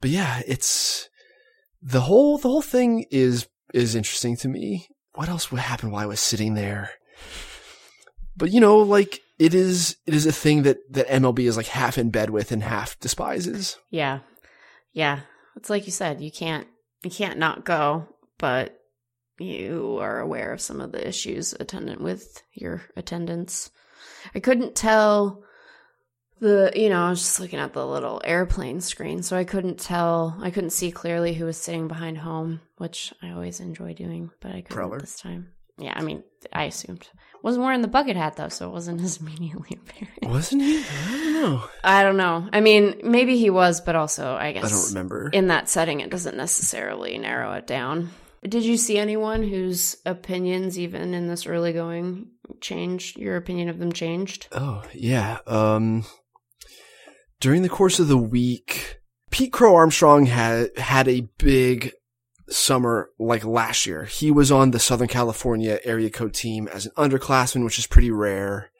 but yeah, it's the whole, the whole thing is, is interesting to me. What else would happen while I was sitting there? But you know, like it is, it is a thing that, that MLB is like half in bed with and half despises. Yeah. Yeah. It's like you said, you can't you can't not go, but you are aware of some of the issues attendant with your attendance. I couldn't tell the you know, I was just looking at the little airplane screen, so I couldn't tell I couldn't see clearly who was sitting behind home, which I always enjoy doing, but I couldn't this time. Yeah, I mean, I assumed. Wasn't wearing the bucket hat though, so it wasn't as immediately apparent. Wasn't he? I don't know. I don't know. I mean, maybe he was, but also I guess I don't remember. in that setting, it doesn't necessarily narrow it down. Did you see anyone whose opinions, even in this early going, changed? Your opinion of them changed? Oh, yeah. Um, during the course of the week, Pete Crow Armstrong had, had a big summer like last year. He was on the Southern California area code team as an underclassman, which is pretty rare.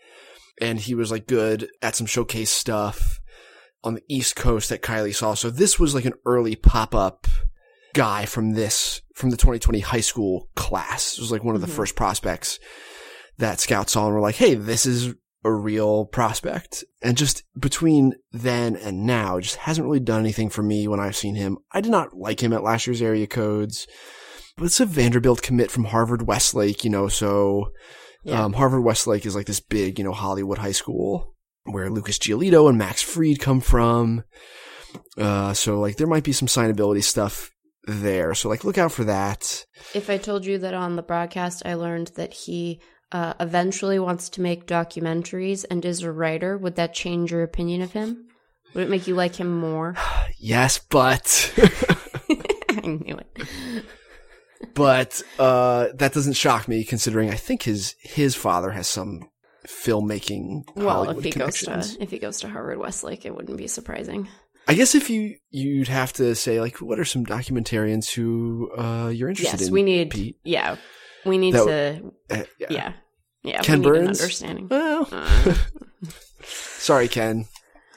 And he was like good at some showcase stuff on the East Coast that Kiley saw. So this was like an early pop up guy from this, from the 2020 high school class. It was like one of the Mhm. first prospects that scouts saw and were like, Hey, this is a real prospect. And just between then and now, just hasn't really done anything for me when I've seen him. I did not like him at last year's area codes, but it's a Vanderbilt commit from Harvard Westlake, you know, so, Yeah. um, Harvard Westlake is like this big, you know, Hollywood high school where Lucas Giolito and Max Fried come from. Uh, so like there might be some signability stuff there. So like look out for that. If I told you that on the broadcast, I learned that he uh, eventually wants to make documentaries and is a writer, would that change your opinion of him? Would it make you like him more? Yes, but, I knew it. but, uh, that doesn't shock me considering I think his, his father has some filmmaking. Well, Hollywood if he goes to if he goes to Harvard Westlake, it wouldn't be surprising. I guess if you, you'd have to say like, what are some documentarians who, uh, you're interested Yes, in? we need. Pete? Yeah, we need That- to. Uh, Yeah, yeah. Ken we need an Burns? understanding. Well, Uh, sorry, Ken.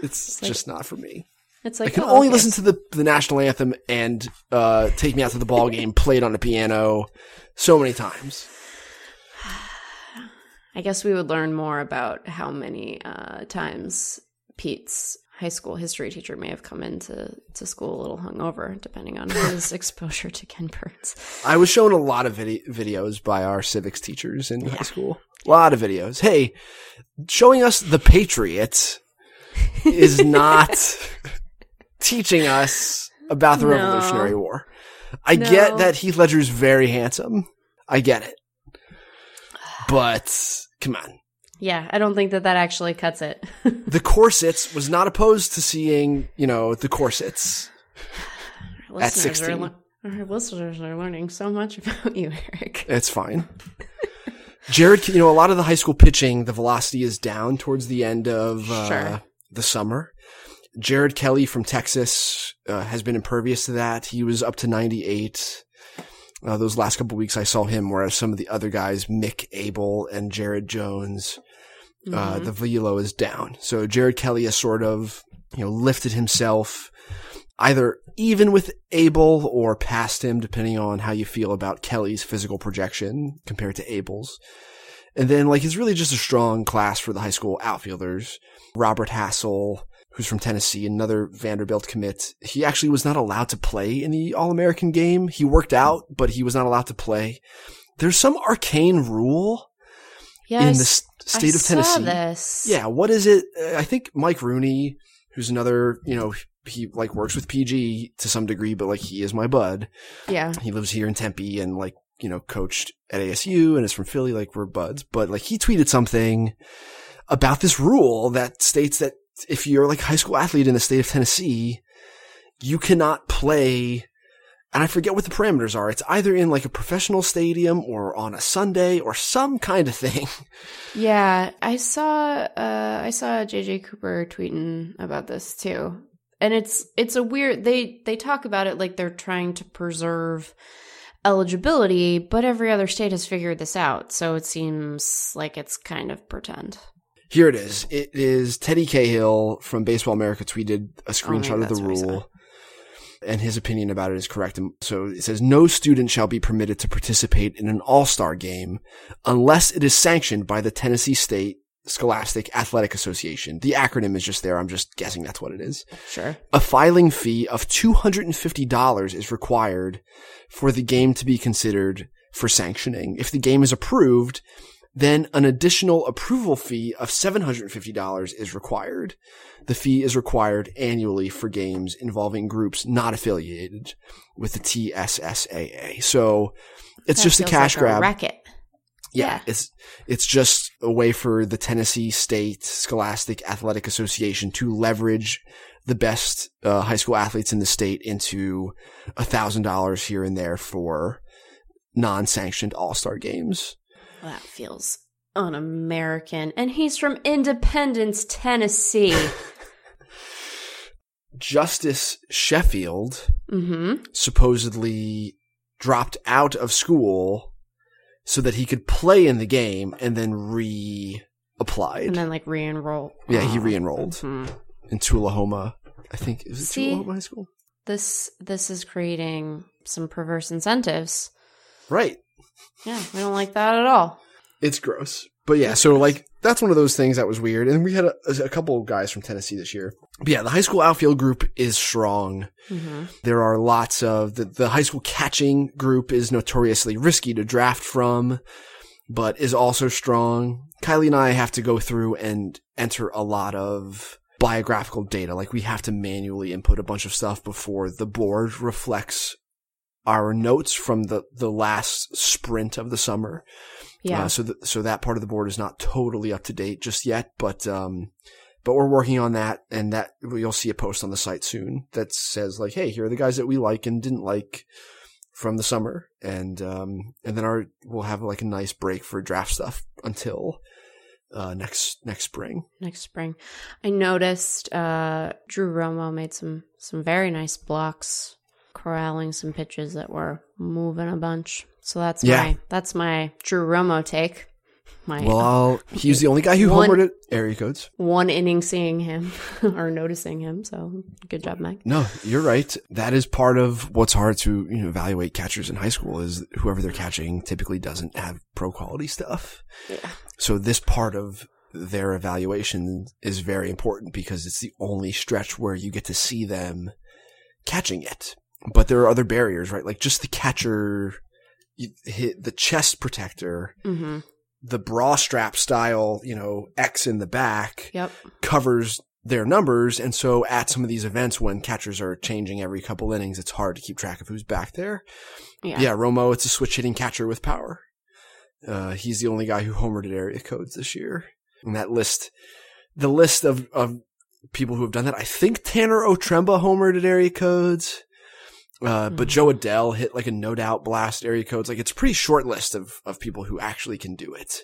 It's like- just not for me. it's like I can oh, only okay. listen to the the national anthem and uh, "Take Me Out to the Ball Game" played on the piano so many times. I guess we would learn more about how many uh, times Pete's high school history teacher may have come into to school a little hungover, depending on his exposure to Ken Burns. I was shown a lot of vid- videos by our civics teachers in high school. A lot of videos. Hey, showing us the Patriots is not teaching us about the No. Revolutionary War. I No. get that Heath Ledger's very handsome. I get it. But come on. Yeah, I don't think that that actually cuts it. The corsets was not opposed to seeing, you know, the corsets. Our At listeners are 16. our listeners are learning so much about you, Eric. It's fine. Jared, you know, a lot of the high school pitching, the velocity is down towards the end of uh, Sure. the summer. Jared Kelley from Texas uh, has been impervious to that. He was up to 98. Uh, those last couple weeks, I saw him, whereas some of the other guys, Mick Abel and Jared Jones, uh, Mhm. the velo is down. So Jared Kelley has sort of, you know, lifted himself either even with Abel or past him, depending on how you feel about Kelley's physical projection compared to Abel's. And then like it's really just a strong class for the high school outfielders. Robert Hassell, who's from Tennessee, another Vanderbilt commit. He actually was not allowed to play in the All-American game. He worked out, but he was not allowed to play. There's some arcane rule yes, in the s- state I of Tennessee. This. Yeah, what is it? Uh, I think Mike Rooney, who's another, you know, he like works with PG to some degree, but like he is my bud. Yeah. He lives here in Tempe and like, you know, coached at ASU and is from Philly. Like we're buds, but like he tweeted something about this rule that states that if you're like a high school athlete in the state of Tennessee, you cannot play and I forget what the parameters are. It's either in like a professional stadium or on a Sunday or some kind of thing. Yeah, I saw uh I saw JJ Cooper tweeting about this too. And it's it's a weird they they talk about it like they're trying to preserve eligibility, but every other state has figured this out. So it seems like it's kind of pretend. Here it is. It is Teddy Cahill from Baseball America tweeted a screenshot of the what I saw. rule. And his opinion about it is correct. And So it says no student shall be permitted to participate in an all-star game unless it is sanctioned by the Tennessee State Scholastic Athletic Association. The acronym is just there. I'm just guessing that's what it is. Sure. A filing fee of $250 is required for the game to be considered for sanctioning. If the game is approved, then an additional approval fee of $750 is required. The fee is required annually for games involving groups not affiliated with the TSSAA. So it's That just a cash like grab. racket. Yeah, Yeah. it's it's just a way for the Tennessee State Scholastic Athletic Association to leverage the best uh, high school athletes in the state into a thousand dollars here and there for non-sanctioned All-Star games. Well, that feels un-American. And he's from Independence, Tennessee. Justus Sheffield mm-hmm. supposedly dropped out of school so that he could play in the game and then re-applied. And then like re-enroll. yeah, he Oh. re-enrolled Hmm. in Tullahoma. I think is it See? Tullahoma High School? This this is creating some perverse incentives. Right. Yeah, we don't like that at all. It's gross. But yeah, so like that's one of those things that was weird. And we had a, a couple of guys from Tennessee this year. But yeah, the high school outfield group is strong. Mm-hmm. There are lots of the, the high school catching group is notoriously risky to draft from, but is also strong. Kiley and I have to go through and enter a lot of biographical data. Like we have to manually input a bunch of stuff before the board reflects our notes from the, the last sprint of the summer. Yeah. Uh, so th- so that part of the board is not totally up to date just yet, but um, but we're working on that, and that you'll see a post on the site soon that says like, hey, here are the guys that we like and didn't like from the summer, and um, and then our we'll have like a nice break for draft stuff until uh next next spring. next spring. I noticed uh, Drew Romo made some some very nice blocks, corralling some pitches that were moving a bunch. So that's Yeah. my that's my Drew Romo take. My Well, I'll, he's the only guy who One- homered at area codes. one inning seeing him or noticing him. So good job, Mike. No, you're right. That is part of what's hard to you know evaluate catchers in high school is whoever they're catching typically doesn't have pro quality stuff. Yeah. So this part of their evaluation is very important because it's the only stretch where you get to see them catching it. But there are other barriers, right? Like just the catcher, the chest protector, Mm-hmm. the bra strap style, you know, X in the back Yep. covers their numbers. And so at some of these events when catchers are changing every couple innings, it's hard to keep track of who's back there. Yeah. Yeah, Romo, it's a switch hitting catcher with power. Uh, he's the only guy who homered at area codes this year. And that list, the list of, of people who have done that, I think Tanner Otremba homered at area codes. Uh, but Mhm. Jo Adell hit like a no doubt blast area codes. Like it's a pretty short list of, of people who actually can do it.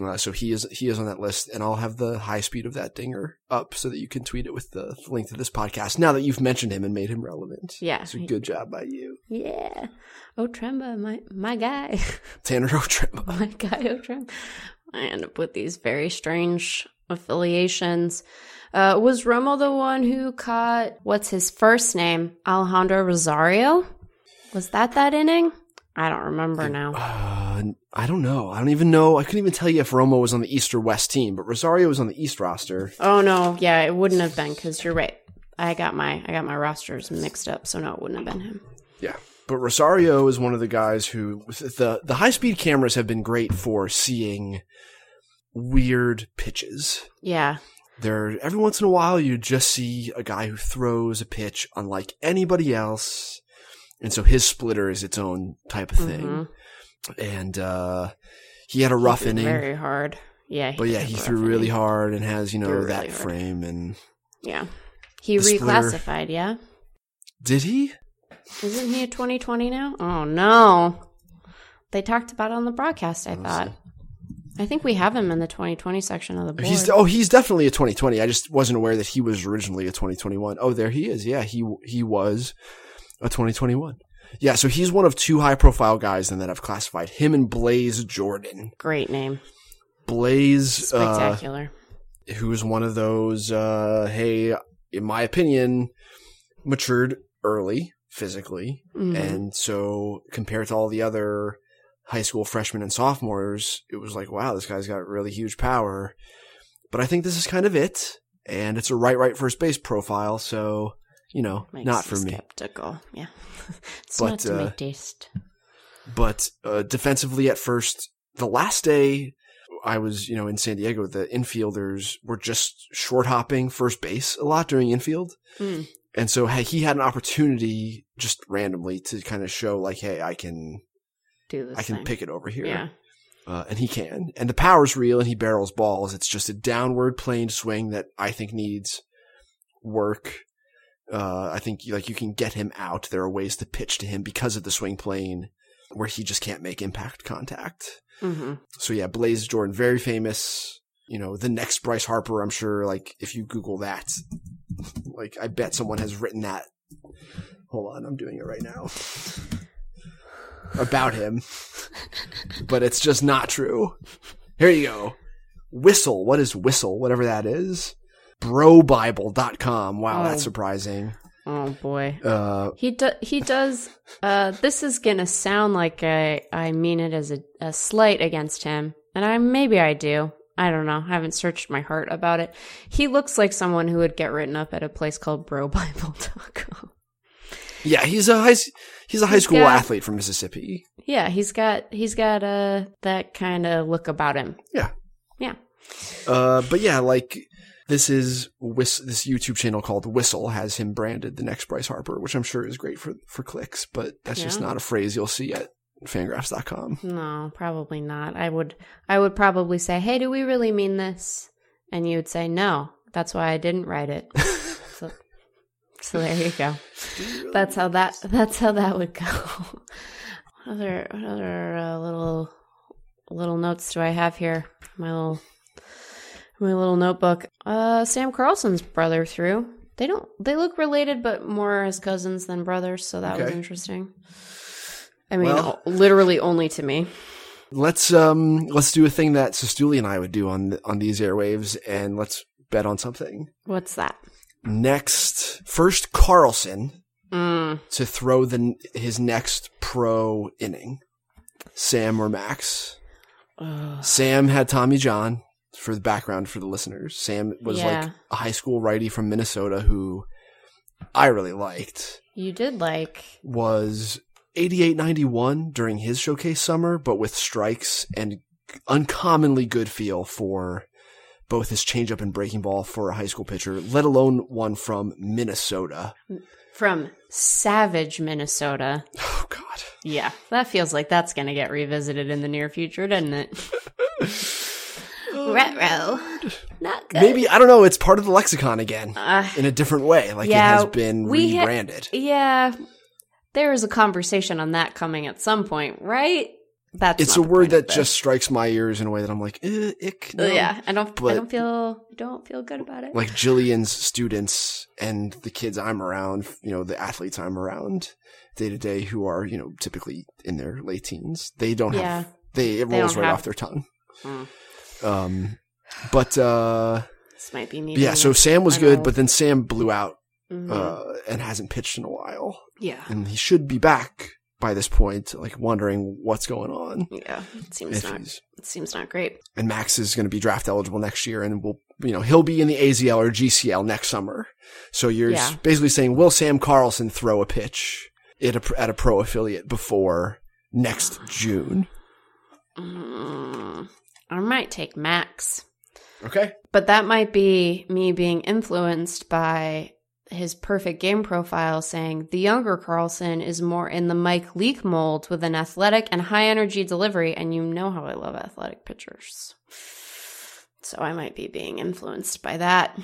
Uh, so he is he is on that list, and I'll have the high speed of that dinger up so that you can tweet it with the link to this podcast. Now that you've mentioned him and made him relevant, Yeah. so good job by you, Yeah. Oh, Tremba, my my guy. Tanner Otremba. my guy Otrim. I end up with these very strange affiliations. Uh, was Romo the one who caught what's his first name? Alejandro Rosario. Was that that inning? I don't remember now. Uh, I don't know. I don't even know. I couldn't even tell you if Romo was on the East or West team, but Rosario was on the East roster. Oh no, yeah, it wouldn't have been because you're right. I got my I got my rosters mixed up, so no, it wouldn't have been him. Yeah. But Rosario is one of the guys who the the high speed cameras have been great for seeing weird pitches. Yeah, there every once in a while you just see a guy who throws a pitch unlike anybody else. And so his splitter is its own type of thing. Mhm. And uh he had a rough inning. Very hard. Yeah. but yeah, he threw really inning. hard and has, you know, that hard. frame and Yeah. He The splitter- reclassified, yeah? did he? Isn't he a 2020 now? Oh, no. They talked about it on the broadcast, I thought. I think we have him in the 2020 section of the board. He's oh, he's definitely a 2020. I just wasn't aware that he was originally a 2021. Oh, there he is. Yeah, he he was a 2021. Yeah, so he's one of two high profile guys then that I've classified. Him and Blaze Jordan. Great name. Blaze uh, Spectacular. who's one of those uh hey, in my opinion, matured early physically. Mhm. And so compared to all the other high school freshmen and sophomores, it was like, wow, this guy's got really huge power. But I think this is kind of it. And it's a right, right first base profile. So, you know, Makes not for me. Skeptical. Yeah. it's But, not to uh, my taste. But uh, defensively at first, the last day I was, you know, in San Diego, the infielders were just short hopping first base a lot during infield. Mm. And so hey, he had an opportunity just randomly to kind of show like, hey, I can, Do this I can thing. pick it over here. Yeah. Uh, and he can. And the power's real and he barrels balls. It's just a downward plane swing that I think needs work. Uh, I think like you can get him out. There are ways to pitch to him because of the swing plane where he just can't make impact contact. hmm So yeah, Blaze Jordan, very famous. You know, the next Bryce Harper, I'm sure, like, if you Google that, like, I bet someone has written that. Hold on, I'm doing it right now. About him. but it's just not true. Here you go. Whistle. What is Whistle? Whatever that is. Brobible.com. Wow, Oh. that's surprising. Oh boy. Uh, He do, he does. Uh, this is gonna sound like I I mean it as a, a slight against him, and I maybe I do. I don't know. I haven't searched my heart about it. He looks like someone who would get written up at a place called BroBible.com. yeah, he's a high, he's a high He's school got- athlete from Mississippi. Yeah, he's got he's got uh that kind of look about him. Yeah. Yeah. Uh, but yeah, like this is Whis- this YouTube channel called Whistle has him branded the next Bryce Harper, which I'm sure is great for for clicks, but that's just not a phrase you'll see at fangraphs.com. No, probably not. I would I would probably say, "Hey, do we really mean this?" And you would say, "No." That's why I didn't write it. so, there you go. That's how that that's how that would go. What other what other uh, little little notes do I have here? My little my little notebook. Uh, Sam Carlson's brother through. They don't. They look related, but more as cousins than brothers. So that was interesting. I mean, Well- literally only to me. Let's um let's do a thing that Sestuli and I would do on on these airwaves, and let's bet on something. What's that? Next, first Carlson Mm, to throw the his next pro inning. Sam or Max? ugh. Sam had Tommy John for the background for the listeners. Sam was Yeah. like a high school righty from Minnesota who I really liked. you did like. Was 88-91 during his showcase summer, but with strikes and uncommonly good feel for both his changeup and breaking ball for a high school pitcher, let alone one from Minnesota. From Savage, Minnesota. Oh God. Yeah, that feels like that's going to get revisited in the near future, doesn't it? Retro. Not good. Maybe I don't know. It's part of the lexicon again Uh, in a different way. Like Yeah, it has been we ha- rebranded. yeah, there is a conversation on that coming at some point, right? That's it's a word that just strikes my ears in a way that I'm like, eh, ick. No. yeah. I don't. I don't feel. Don't feel good about it. Like Jillian's students and the kids I'm around, you know, the athletes I'm around day to day who are, you know, typically in their late teens. They don't Yeah. have, they, it They rolls right have- off their tongue. Mm. Um, but, uh, This might be needing. yeah, so Sam was good, but then Sam blew out, Mhm. uh, and hasn't pitched in a while. yeah, And he should be back by this point, like wondering what's going on. yeah. It seems not. It seems not great. and Max is going to be draft eligible next year, and we'll, you know he'll be in the AZL or GCL next summer. So you're Yeah. basically saying, will Sam Carlson throw a pitch at a at a pro affiliate before next June? Mm, I might take Max. Okay. But that might be me being influenced by his perfect game profile saying the younger Carlson is more in the Mike Leake mold with an athletic and high energy delivery. And you know how I love athletic pitchers. So I might be being influenced by that.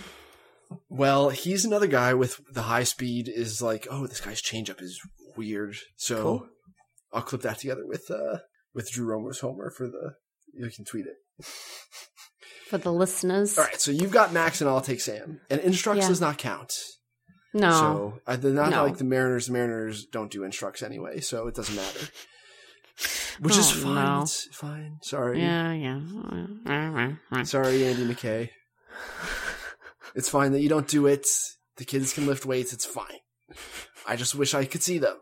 Well, he's another guy with the high speed is like, oh, this guy's changeup is weird. So Cool. I'll clip that together with uh with Drew Romo's homer for the you can tweet it. For the listeners. All right, so you've got Max and I'll take Sam. And instructs Yeah. does not count. No. So uh, they're not No. like the Mariners. The Mariners don't do instructs anyway, so it doesn't matter. Which is Oh, fine. no. It's fine. Sorry. yeah, yeah. Sorry, Andy McKay. It's fine that you don't do it. The kids can lift weights. It's fine. I just wish I could see them.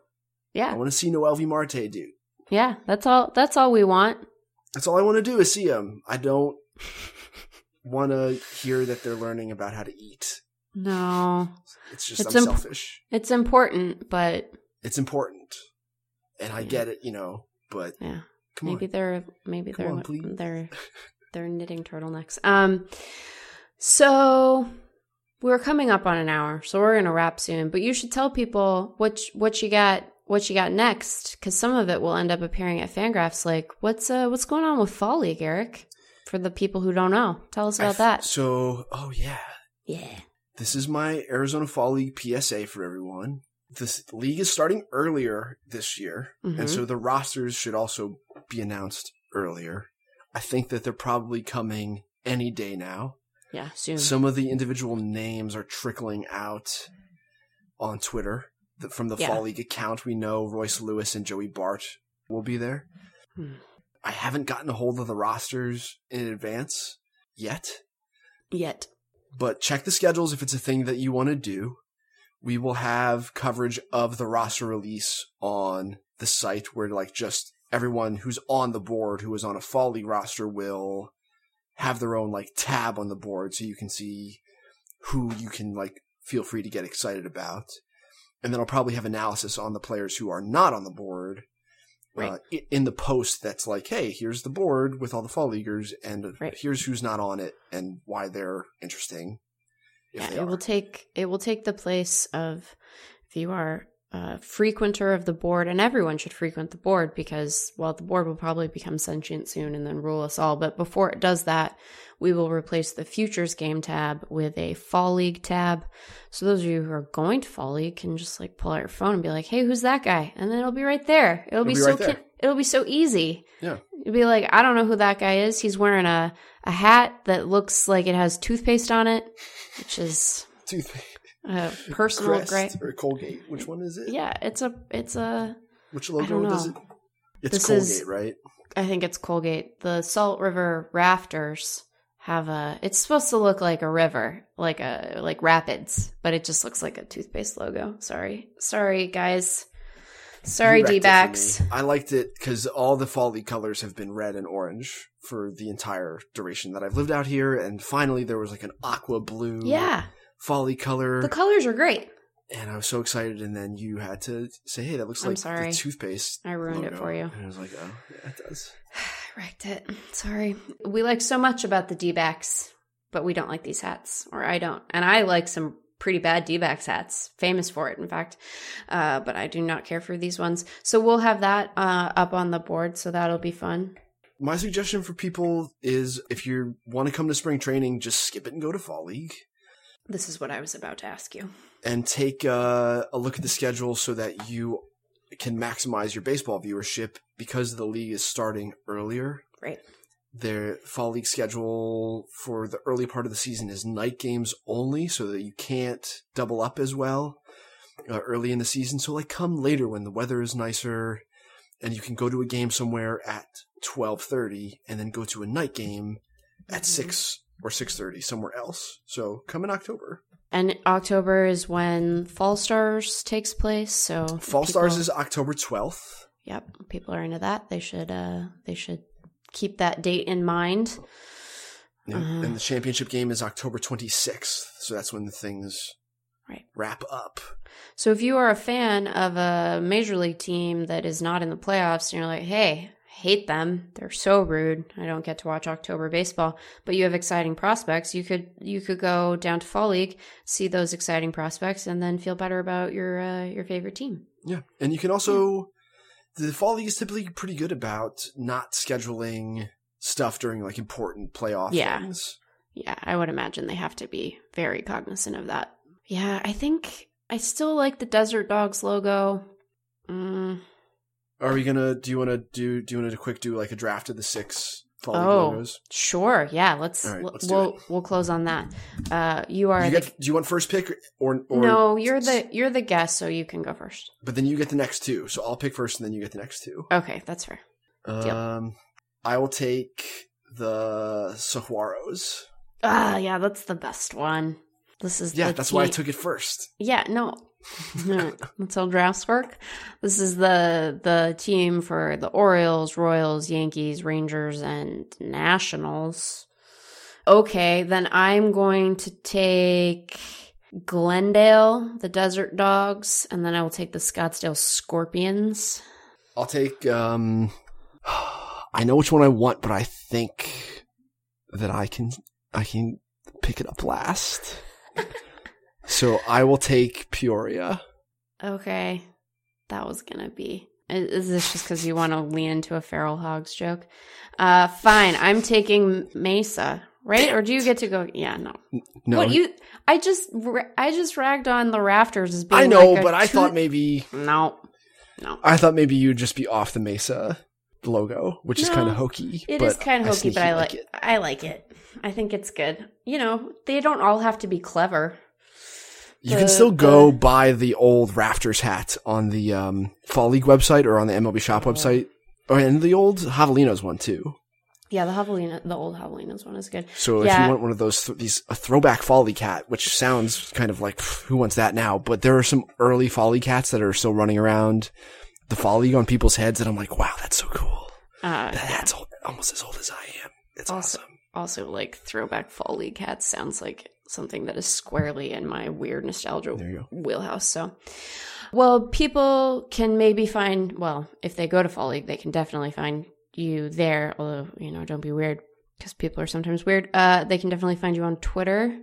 Yeah. I want to see Noelvi Marte, dude. Yeah. That's all that's all we want. That's all I want to do is see them. I don't want to hear that they're learning about how to eat. No. It's just It's I'm imp- selfish. It's important, but It's important, and I Yeah. get it, you know. But yeah. come maybe on, they're maybe Come they're on, please. they're they're knitting turtlenecks. Um so we're coming up on an hour, so we're gonna wrap soon. But you should tell people what you- what you got what you got next, because some of it will end up appearing at Fangraphs. Like what's uh what's going on with Fall League, Eric? For the people who don't know, tell us about f- that. So, oh yeah, Yeah. This is my Arizona Fall League PSA for everyone. This league is starting earlier this year, Mhm. and so the rosters should also be announced earlier. I think that they're probably coming any day now. Yeah, soon. Some of the individual names are trickling out on Twitter The- from the Yeah. Fall League account. We know Royce Lewis and Joey Bart will be there. Hmm. I haven't gotten a hold of the rosters in advance yet, Yet. But check the schedules if it's a thing that you want to do. We will have coverage of the roster release on the site where like just everyone who's on the board who is on a Fall League roster will have their own like tab on the board so you can see who you can like feel free to get excited about. And then I'll probably have analysis on the players who are not on the board. Right. Uh, in the post that's like, hey, here's the board with all the fall leaguers, and Right. here's who's not on it and why they're interesting. yeah, it will take it will take the place of if you are a frequenter of the board, and everyone should frequent the board because well, the board will probably become sentient soon and then rule us all. But before it does that, we will replace the futures game tab with a fall league tab. So those of you who are going to fall league can just like pull out your phone and be like, "Hey, who's that guy?" And then it'll be right there. It'll, be, be so right there. ki- it'll be so easy. Yeah. You'd be like, I don't know who that guy is. He's wearing a, a hat that looks like it has toothpaste on it, which is Toothpaste. A personal Crest or Colgate. Which one is it? Yeah, it's a it's a Which logo does it? It's This Colgate, is- right? I think it's Colgate. The Salt River rafters have a it's supposed to look like a river, like a like rapids, but it just looks like a toothpaste logo. Sorry. Sorry guys. Sorry D backs. I liked it because all the league colors have been red and orange for the entire duration that I've lived out here, and finally there was like an aqua blue Yeah. League color, The colors are great. and I was so excited. And then you had to say, "Hey, that looks I'm like sorry. the toothpaste." I ruined it for you. And I was like, "Oh, yeah, it does." I wrecked it. Sorry. We like so much about the D backs, but we don't like these hats. Or I don't. And I like some pretty bad D backs hats. Famous for it, in fact. Uh, but I do not care for these ones. So we'll have that uh, up on the board, so that'll be fun. My suggestion for people is if you want to come to spring training, just skip it and go to fall league. This is what I was about to ask you. and take uh, a look at the schedule so that you can maximize your baseball viewership because the league is starting earlier. Right. Their fall league schedule for the early part of the season is night games only, so that you can't double up as well uh, early in the season. So, like, come later when the weather is nicer, and you can go to a game somewhere at twelve thirty, and then go to a night game at Mhm. six or six thirty somewhere else. So, come in October. And October is when Fall Stars takes place. So Fall Stars is October twelfth. Yep, people are into that. They should uh they should keep that date in mind. Yeah. Uh-huh. And the championship game is October 26th. So that's when the things Right. wrap up. So if you are a fan of a major league team that is not in the playoffs and you're like, "Hey, hate them. They're so rude. I don't get to watch October baseball, but you have exciting prospects. You could you could go down to fall league, see those exciting prospects, and then feel better about your uh, your favorite team. Yeah, and you can also the fall league is typically pretty good about not scheduling stuff during like important playoff Yeah. things. Yeah, I would imagine they have to be very cognizant of that. Yeah, I think I still like the Desert Dogs logo. Mm, Are we gonna? Do you want to do? Do you want to quick do like a draft of the six fall Oh. logos? sure. Yeah, let's, All right, we'll let's we'll, we'll close on that. Uh, you are You the get, do you want first pick or or no, you're the you're the guest, so you can go first. But then you get the next two. So I'll pick first, and then you get the next two. Okay, that's fair. Deal. Um, I will take the Saguaros. Ah, yeah, that's the best one. This is Yeah, that's why I took it first. Yeah, no. That's how drafts work. This is the the team for the Orioles, Royals, Yankees, Rangers, and Nationals. Okay, then I'm going to take Glendale, the Desert Dogs, and then I will take the Scottsdale Scorpions. I'll take. um I know which one I want, but I think that I can I can pick it up last. so I will take Peoria. Okay, that was gonna be. Is is this just because you want to lean into a feral hogs joke? Uh, fine. I'm taking Mesa, right? Or do you get to go? Yeah, no. No, What you? I just I just ragged on the rafters as being. I know, like but I two- thought maybe no, no. I thought maybe you'd just be off the Mesa logo, which is kind of hokey. It but is kind of hokey, but I like, it. I like it. I think it's good. You know, they don't all have to be clever. You can still go buy the old Rafters hat on the um, Fall League website or on the MLB Shop Oh. website, or and the old Javelinos one too. Yeah, the javelina, the old javelinas one is good. So if you want one of those, th- these a throwback Fall League hat, which sounds kind of like pff, who wants that now? But there are some early Fall League hats that are still running around the Fall League on people's heads, and I'm like, wow, that's so cool. Uh, That hat's old, almost as old as I am. It's Also- awesome. also, like throwback fall league hats sounds like something that is squarely in my weird nostalgia There you go. wheelhouse. So, well, people can maybe find, well, if they go to Fall League, they can definitely find you there. Although, you know, don't be weird because people are sometimes weird. Uh, they can definitely find you on Twitter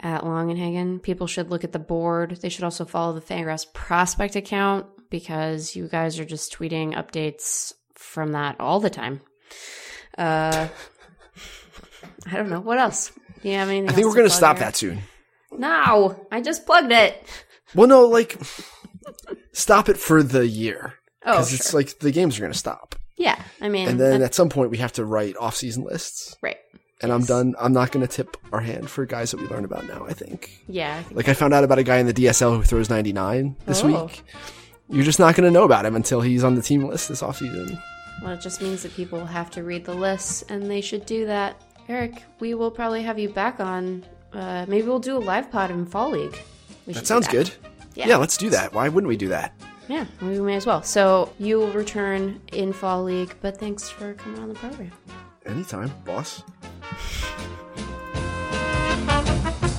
at Longenhagen. People should look at the board. They should also follow the Fangraphs prospect account because you guys are just tweeting updates from that all the time. Uh, I don't know. What else? Do you have anything I think we're gonna stop here? that soon. No, I just plugged it. Well, no, like stop it for the year Oh, because sure. it's like the games are gonna stop, yeah. I mean, and then at some point we have to write off-season lists. right. And I'm done. I'm not going to tip our hand for guys that we learn about now. I think. Yeah. I think- Like I found out about a guy in the DSL who throws 99 this Oh. week. You're just not going to know about him until he's on the team list this offseason. Well, it just means that people have to read the lists, and they should do that. Eric, we will probably have you back on. Uh, maybe we'll do a live pod in Fall League. We that sounds that. good. Yeah. yeah, let's do that. Why wouldn't we do that? Yeah, we may as well. So you will return in Fall League, but thanks for coming on the program. Anytime, boss.